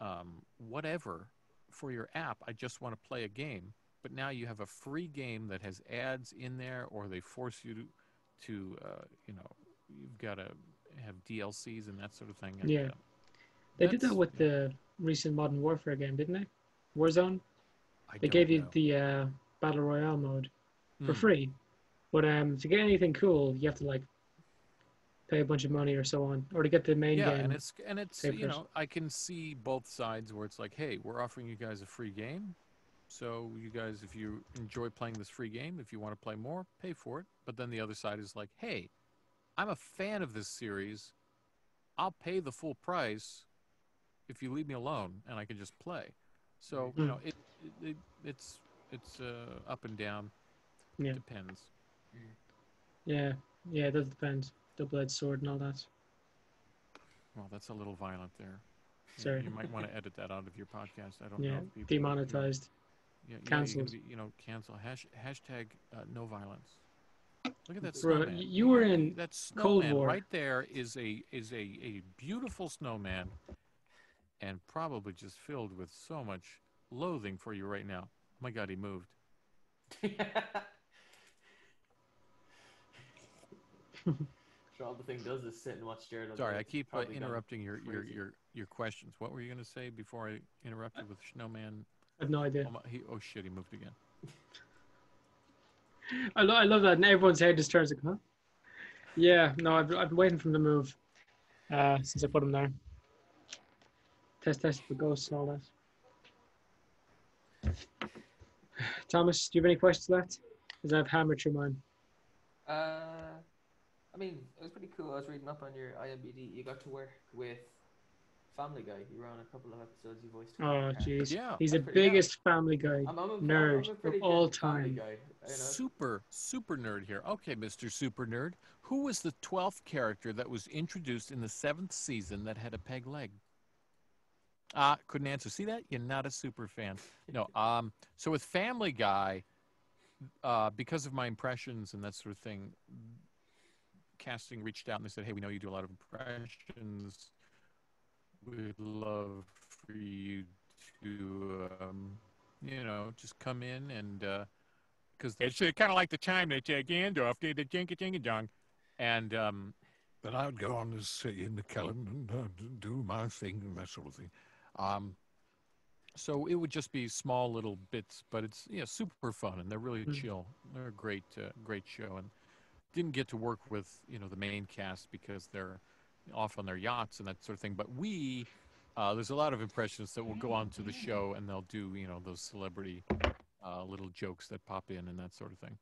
um, whatever for your app. I just want to play a game. But now you have a free game that has ads in there, or they force you to, to uh, you know, you've got to have DLCs and that sort of thing. And, Yeah. uh, They did that with the recent Modern Warfare game, didn't they? Warzone. I They gave you the uh, battle royale mode for Hmm. free, but um, to get anything cool, you have to like pay a bunch of money or so on, or to get the main yeah, game. and it's and it's you know I can see both sides where it's like, hey, we're offering you guys a free game, so you guys, if you enjoy playing this free game, if you want to play more, pay for it. But then the other side is like, hey, I'm a fan of this series, I'll pay the full price if you leave me alone and I can just play. So you Mm. know it, it, it it's it's uh, up and down. Yeah. Depends. yeah, yeah, it does depend. Double-edged sword and all that. Well, that's a little violent there. You- Sorry. You might want to edit that out of your podcast. I don't Yeah, know. if people- you know, demonetized. Yeah, yeah, Cancelled. you, can be, you know, cancel. Hash, hashtag uh, no violence. Look at that Bro, snowman. you were in that Cold snowman War. right there is a is a, a beautiful snowman, and probably just filled with so much loathing for you right now. Oh my God, he moved. Sure, all the thing does is sit and watch Jared. Sorry, I keep uh, probably interrupting your, your your your questions. What were you going to say before I interrupted with snowman? I have no idea. Oh, he, oh shit, he moved again. I, lo- I love that. And everyone's head just turns like, huh? Yeah, no, I've, I've been waiting for him to move uh, since I put him there. Test, test for ghosts and all that. Thomas, do you have any questions left? Because I've hammered through mine. Uh, I mean, it was pretty cool. I was reading up on your IMDb. You got to work with Family Guy. You were on a couple of episodes. You voiced. Oh, Family Guy. jeez. Yeah. He's the That's pretty- biggest Family Guy. I'm, I'm a, nerd I'm a of all time. Guy, you know? Super, super nerd here. Okay, Mr. Super Nerd. Who was the 12th character that was introduced in the seventh season that had a peg leg? Ah, couldn't answer. See that? You're not a super fan. No. Um. So with Family Guy, uh, because of my impressions and that sort of thing, casting reached out and they said, "Hey, we know you do a lot of impressions. We'd love for you to, um, you know, just come in and." Uh, because It's uh, kind of like the time that uh, Gandalf did the jinka jinka jong. and um, Then I'd go on as uh, Ian McKellen and uh, do my thing and that sort of thing. um, so it would just be small little bits, but it's yeah super fun and they're really Mm. chill. They're a great uh, great show and didn't get to work with you know the main cast because they're off on their yachts and that sort of thing. But we uh, there's a lot of impressions that will go on to the show and they'll do you know those celebrity uh, little jokes that pop in and that sort of thing.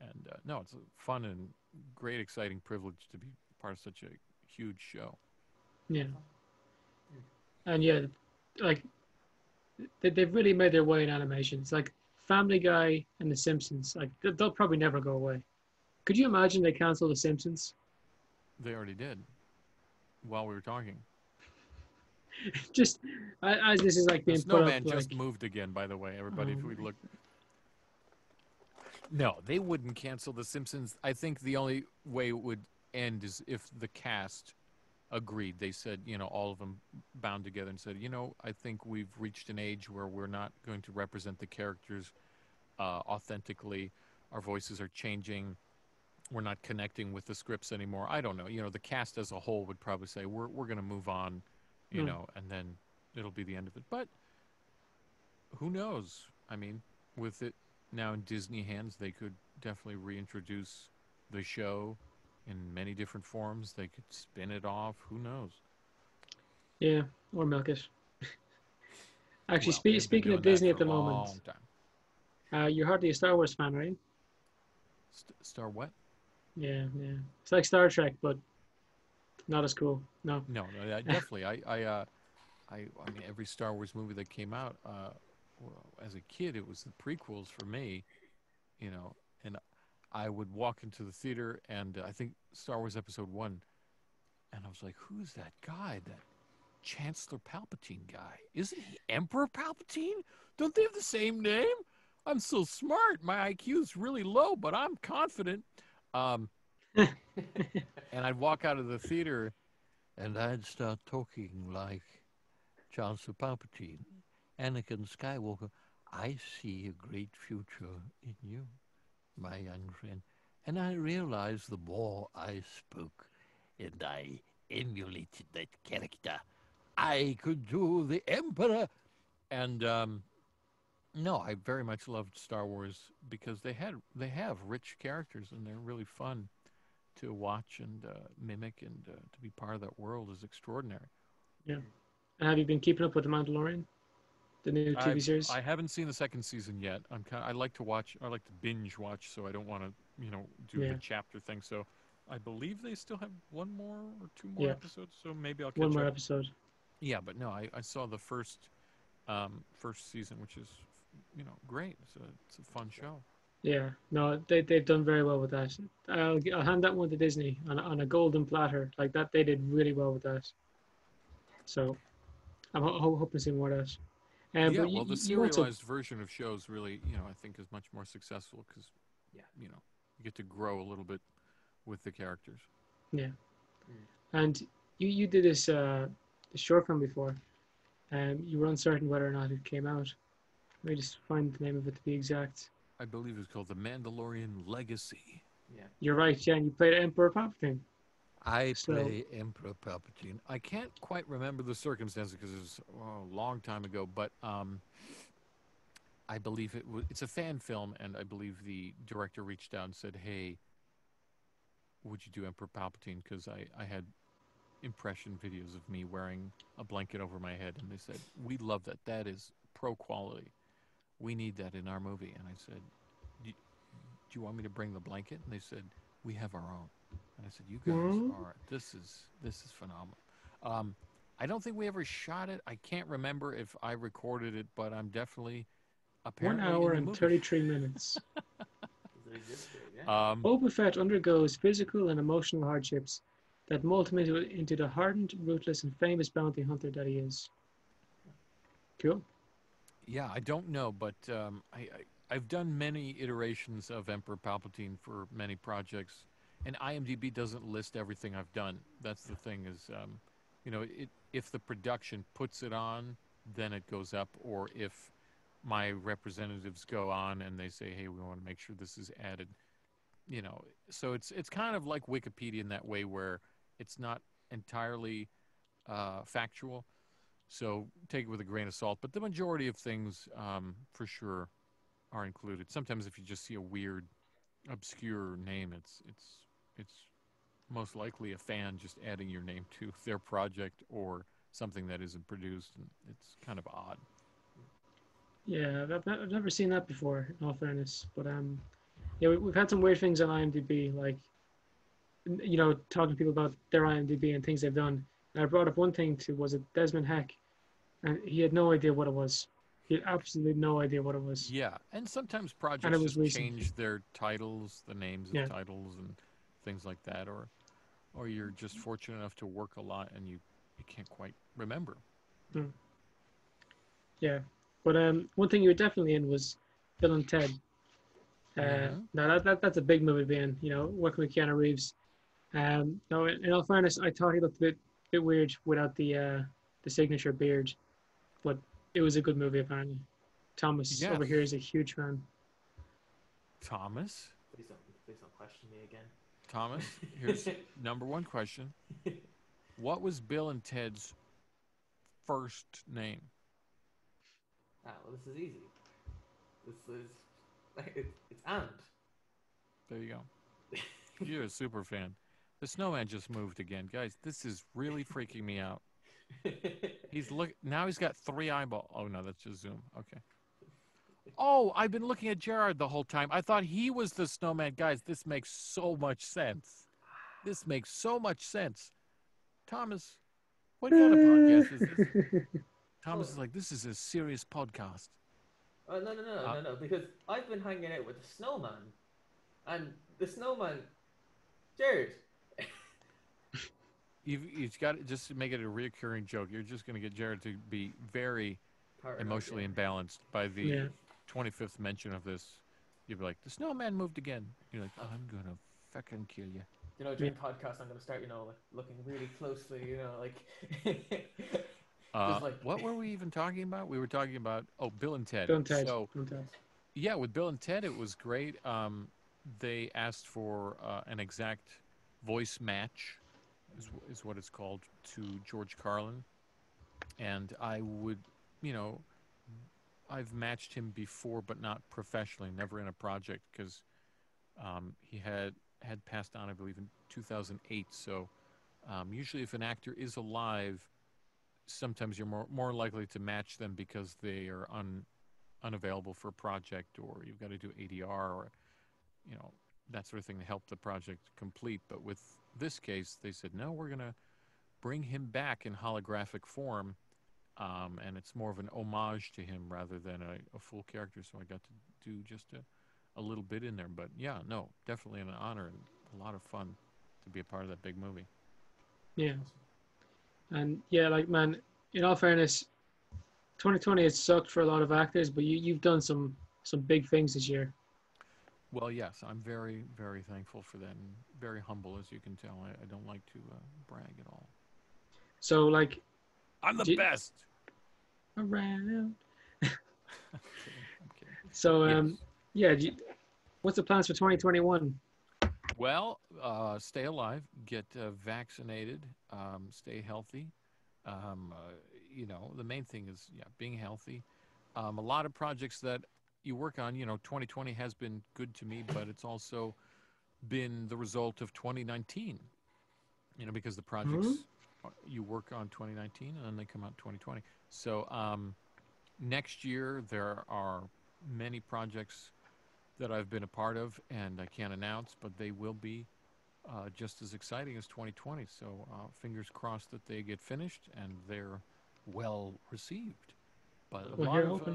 And uh, no, it's a fun and great, exciting privilege to be part of such a huge show. Yeah. And yeah, like they, they've really made their way in animation. It's Like Family Guy and The Simpsons, like they'll probably never go away. Could you imagine they cancel The Simpsons? They already did while we were talking. just as this is like The being put snowman up, like, just moved again, by the way, everybody. if Oh. we look. No, they wouldn't cancel The Simpsons. I think the only way it would end is if the cast agreed. They said, you know, all of them bound together and said, you know, I think we've reached an age where we're not going to represent the characters uh, authentically. Our voices are changing. We're not connecting with the scripts anymore. I don't know. You know, the cast as a whole would probably say, we're, we're going to move on, you Hmm. know, and then it'll be the end of it. But who knows? I mean, with it now in Disney hands, they could definitely reintroduce the show in many different forms. They could spin it off. Who knows? yeah, or milk it. Actually, Well, spe- speaking of Disney at the moment, uh, you're hardly a Star Wars fan, right? St- Star what? Yeah, yeah. It's like Star Trek, but not as cool. No. No, no, I- definitely. I, I, uh, I, I mean, every Star Wars movie that came out, uh, well, as a kid, it was the prequels for me, you know, and I would walk into the theater and uh, I think Star Wars Episode One, and I was like, "Who's that guy? That Chancellor Palpatine guy? Isn't he Emperor Palpatine? Don't they have the same name? I'm so smart. My IQ is really low, but I'm confident." Um, and I'd walk out of the theater And I'd start talking like Chancellor Palpatine, Anakin Skywalker. I see a great future in you, my young friend. And I realized the more I spoke and I emulated that character, I could do the Emperor. and um, no, I very much loved Star Wars because they had they have rich characters and they're really fun to watch and uh, mimic and uh, to be part of that world is extraordinary. And have you been keeping up with The Mandalorian? The new TV I've- series? I haven't seen the second season yet. I'm kind. I like to watch. I like to binge watch, so I don't want to, you know, do Yeah. the chapter thing. So, I believe they still have one more or two more Yeah. episodes. So maybe I'll catch One more up. episode. Yeah, but no, I, I saw the first, um, first season, which is, you know, great. It's a it's a fun show. Yeah, no, they they've done very well with that. I'll, I'll hand that one to Disney on a- on a golden platter like that. They did really well with that. So, I'm ho- ho- hoping to see more of that. Um, yeah, but you- well, the you also- serialized version of shows really, you know, I think is much more successful because, Yeah. you know, you get to grow a little bit with the characters. Yeah, and you, you did this uh, this short film before. Um, you were uncertain whether or not it came out. Let me just find the name of it to be exact. I believe it's called The Mandalorian Legacy. Yeah, you're right, Jen. You played Emperor Palpatine. I So- play Emperor Palpatine. I can't quite remember the circumstances because it was oh, a long time ago, but um, I believe it was. It's a fan film, and I believe the director reached out and said, "Hey, would you do Emperor Palpatine?" Because I I had impression videos of me wearing a blanket over my head, and they said, "We love that. That is pro quality. We need that in our movie." And I said, "Do do you want me to bring the blanket?" And they said, "We have our own." And I said, "You guys Mhm. are this is this is phenomenal." Um, I don't think we ever shot it. I can't remember if I recorded it, but I'm definitely One apparently in hour and movie. 33 minutes. Does it exist? Um, Boba Fett undergoes physical and emotional hardships that mold him into, into the hardened, ruthless, and famous bounty hunter that he is. Cool. Yeah, I don't know, but um, I, I I've done many iterations of Emperor Palpatine for many projects, and IMDb doesn't list everything I've done. That's the thing is, um, you know, it, if the production puts it on, then it goes up, or if my representatives go on and they say, hey, we want to make sure this is added, you know, so it's it's kind of like Wikipedia in that way where it's not entirely uh, factual. So take it with a grain of salt. But the majority of things, um, for sure, are included. Sometimes if you just see a weird, obscure name, it's it's it's most likely a fan just adding your name to their project or something that isn't produced, and it's kind of odd. Yeah, I've, I've never seen that before, in all fairness. But um, yeah, we, we've had some weird things on IMDb, like, you know, talking to people about their IMDb and things they've done. And I brought up one thing to, was it Desmond Heck? And he had no idea what it was. He had absolutely no idea what it was. Yeah, and sometimes projects and was just recent. change their titles, the names of Yeah. titles, and things like that, or or you're just fortunate enough to work a lot and you you can't quite remember. Yeah. But um, one thing you were definitely in was Bill and Ted. Uh, Mhm. Now that, that that's a big movie, being you know working with Keanu Reeves. Um, no, in, in all fairness, I thought he looked a bit bit weird without the uh, the signature beard, but it was a good movie apparently. Thomas Yeah. over here is a huge fan. Thomas, Please don't, please don't question me again. Thomas, here's number one question: What was Bill and Ted's first name? Ah, well, this is easy. This is it's, it's and. There you go. You're a super fan. The snowman just moved again, guys. This is really freaking me out. He's look now. He's got three eyeball. Oh no, that's just zoom. Okay. Oh, I've been looking at Gerard the whole time. I thought he was the snowman. Guys, this makes so much sense. This makes so much sense. Thomas, what kind of podcast is this? Thomas is like, this is a serious podcast. Oh no no no Uh, no no! Because I've been hanging out with the snowman, and the snowman, Jared. You've, you've got to just make it a reoccurring joke. You're just going to get Jared to be very paranoid, emotionally yeah. imbalanced by the Yeah. 25th mention of this. You'd be like, the snowman moved again. You're like, I'm going to fucking kill you. You know, during podcast, I'm gonna start, you know, like looking really closely, you know, like. Uh, like- what were we even talking about? We were talking about, oh, Bill and Ted. Bill and Ted. So, Bill and Ted. yeah, with Bill and Ted, it was great. Um, they asked for uh, an exact voice match, is, is what it's called, to George Carlin. And I would, you know, I've matched him before, but not professionally, never in a project, because um, he had had passed on, I believe, in 2008. So um, usually, if an actor is alive, sometimes you're more more likely to match them because they are un, unavailable for a project, or you've got to do ADR, or you know that sort of thing to help the project complete. But with this case, they said no, we're going to bring him back in holographic form, um, and it's more of an homage to him rather than a, a full character. So I got to do just a, a little bit in there. But yeah, no, definitely an honor and a lot of fun to be a part of that big movie. Yeah. And yeah, like man, in all fairness, 2020 has sucked for a lot of actors, but you you've done some some big things this year. Well, yes, I'm very, very thankful for that, and very humble, as you can tell. I, I don't like to uh, brag at all. So like I'm the Did- best. around. I'm kidding. I'm kidding. So um Yes. yeah, you, what's the plans for 2021? Well, uh, stay alive, get uh, vaccinated, um, stay healthy. Um, uh, you know, the main thing is yeah, being healthy. Um, a lot of projects that you work on, you know, 2020 has been good to me, but it's also been the result of 2019. You know, because the projects uh, you work on 2019 and then they come out 2020. So um, next year there are many projects that I've been a part of, and I can't announce, but they will be uh, just as exciting as 2020. So uh, fingers crossed that they get finished and they're well received. But a Well, lot of uh,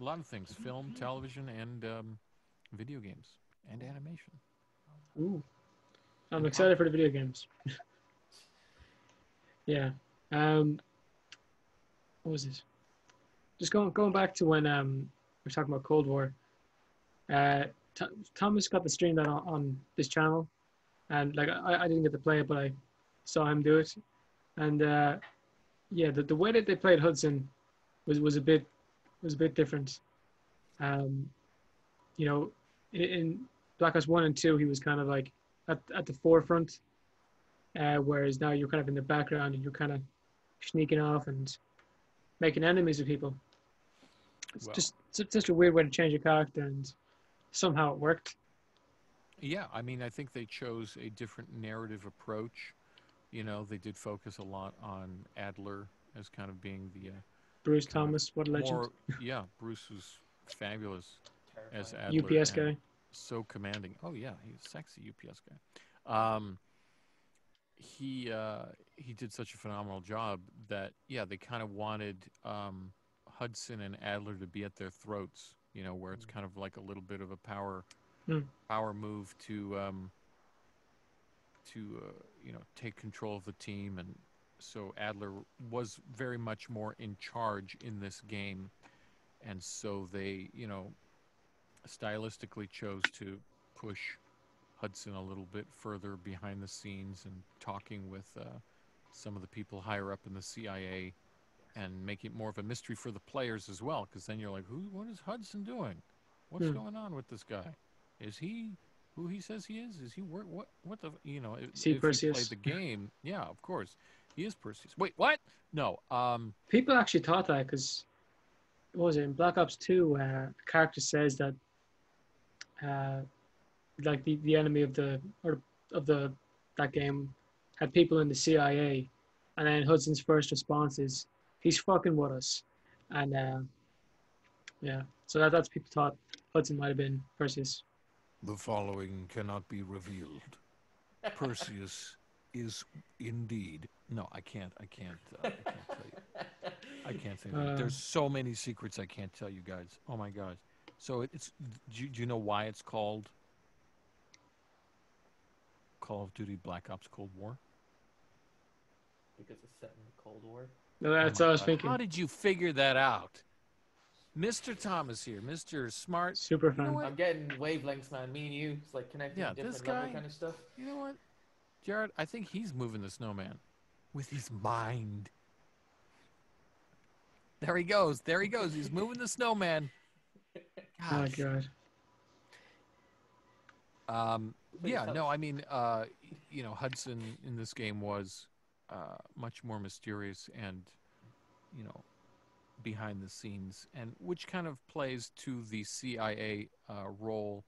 a lot of things: film, television, and um, video games and animation. Ooh. I'm excited for the video games. yeah. Um, what was this? Just going going back to when um, we were talking about Cold War. Uh, Th- Thomas got the stream that on, on this channel, and like I, I didn't get to play it, but I saw him do it, and uh, yeah, the, the way that they played Hudson was was a bit was a bit different. Um, you know, in, in Black Ops One and Two, he was kind of like at at the forefront, uh, whereas now you're kind of in the background and you're kind of sneaking off and making enemies of people. It's Well- just it's just a weird way to change a character, and somehow it worked. Yeah, I mean, I think they chose a different narrative approach. You know, they did focus a lot on Adler as kind of being the uh, Bruce Thomas, what a legend. more. yeah, Bruce was fabulous as Adler. UPS guy. So commanding. Oh yeah, he's a sexy UPS guy. Um, he uh, he did such a phenomenal job that yeah, they kind of wanted um, Hudson and Adler to be at their throats. You know, where it's kind of like a little bit of a power Hmm. power move to um, to uh, you know take control of the team, and so Adler was very much more in charge in this game, and so they you know stylistically chose to push Hudson a little bit further behind the scenes and talking with uh, some of the people higher up in the CIA and make it more of a mystery for the players as well. Because then you're like who what is Hudson doing? What's Hmm. going on with this guy? Is he who he says he is? Is he work what what the you know if, Is he if you played the game yeah of course he is Perseus wait what no um People actually thought that because what was it in Black Ops Two? Uh, the character says that, uh, like the, the enemy of the or of the that game had people in the CIA, and then Hudson's first response is, "He's fucking with us," and uh, yeah, so that that's people thought Hudson might have been Perseus. The following cannot be revealed. Perseus is indeed. no I can't I can't uh, I can't tell you I can't say that. Uh, There's so many secrets I can't tell you guys. Oh my gosh. So it's do you, do you know why it's called Call of Duty Black Ops Cold War? because it's set in the Cold War. No, that's Oh what I was God. thinking. How did you figure that out? Mr. Thomas here, Mr. Smart. Super You know fan. I'm getting wavelengths, man. Me and you, it's like connecting Yeah, different this guy- kind of stuff. You know what? Jared, I think he's moving the snowman with his mind. There he goes. There he goes. He's moving the snowman. Oh my god. Um, yeah, no. I mean, uh, you know, Hudson in this game was uh, much more mysterious and, you know, behind the scenes, and which kind of plays to the CIA uh, role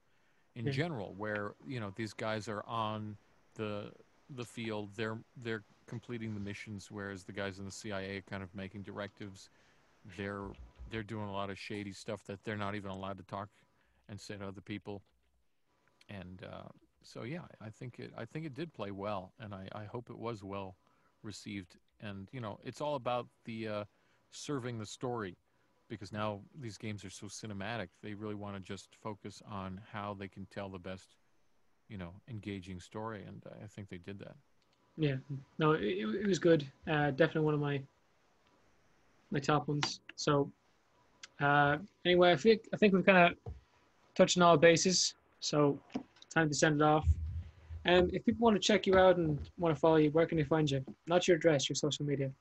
in Yeah. general, where you know these guys are on the the field, they're they're completing the missions, whereas the guys in the CIA are kind of making directives. They're they're doing a lot of shady stuff that they're not even allowed to talk and say to other people and uh, so yeah, I think it I think it did play well, and I, I hope it was well received. And you know, it's all about the uh, serving the story, because now these games are so cinematic. They really want to just focus on how they can tell the best, you know, engaging story, and I think they did that. Yeah, no, it, it was good. Uh, definitely one of my my top ones. So, uh, anyway, I think I think we've kind of touched on all bases. So, time to send it off. And if people want to check you out and want to follow you, where can they find you? Not your address, your social media.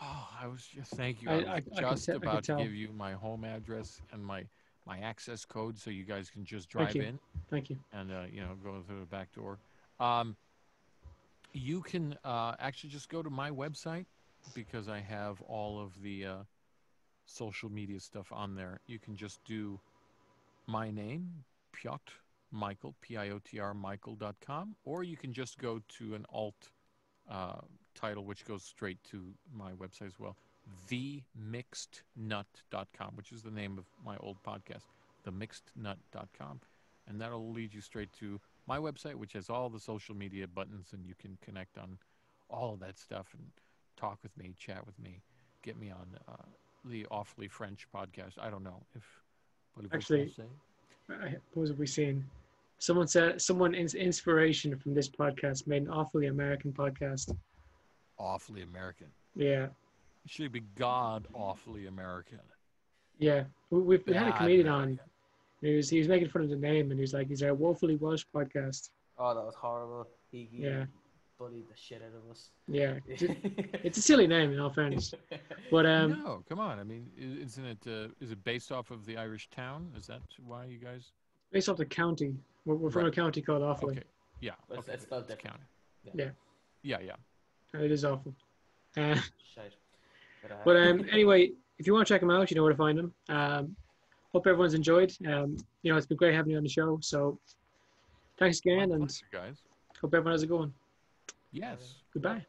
Oh, I was just thank you. I- I, was I- I could just I about to give you my home address and my my access code, so you guys can just drive you. in. Thank you. and uh, you know go through the back door. Um, you can uh, actually just go to my website because I have all of the uh, social media stuff on there. You can just do my name, Piotr Michael, P I O T R Michael.com, or you can just go to an alt uh, title, which goes straight to my website as well, themixednut.com, which is the name of my old podcast, themixednut.com and that'll lead you straight to my website, which has all the social media buttons, and you can connect on all of that stuff and talk with me, chat with me, get me on uh, the Awfully French podcast. I don't know if. What Actually-? I, what have we seen? Someone said someone in, inspiration from this podcast made an awfully American podcast. awfully American. Yeah, should be God awfully American. yeah. We, we've had a comedian American. on. He was he was making fun of the name, and he was like, "He's a woefully Welsh podcast." Oh, that was horrible. He, he Yeah. bullied the shit out of us. Yeah, it's a, silly name in all fairness. But um, no, come on. I mean, isn't it? Uh, is it based off of the Irish town? Is that why you guys? based off the county, we're, we're from a county called Offaly. Okay. Yeah. But it's- okay, it's spelled different. county. Yeah. Yeah, yeah. It is awful. Uh, Shite. But, uh, But um, anyway, if you want to check them out, you know where to find them. Um, hope everyone's enjoyed. Um, you know, it's been great having you on the show. So thanks My again, and pleasure, guys. hope everyone has a good one. Yes. Goodbye.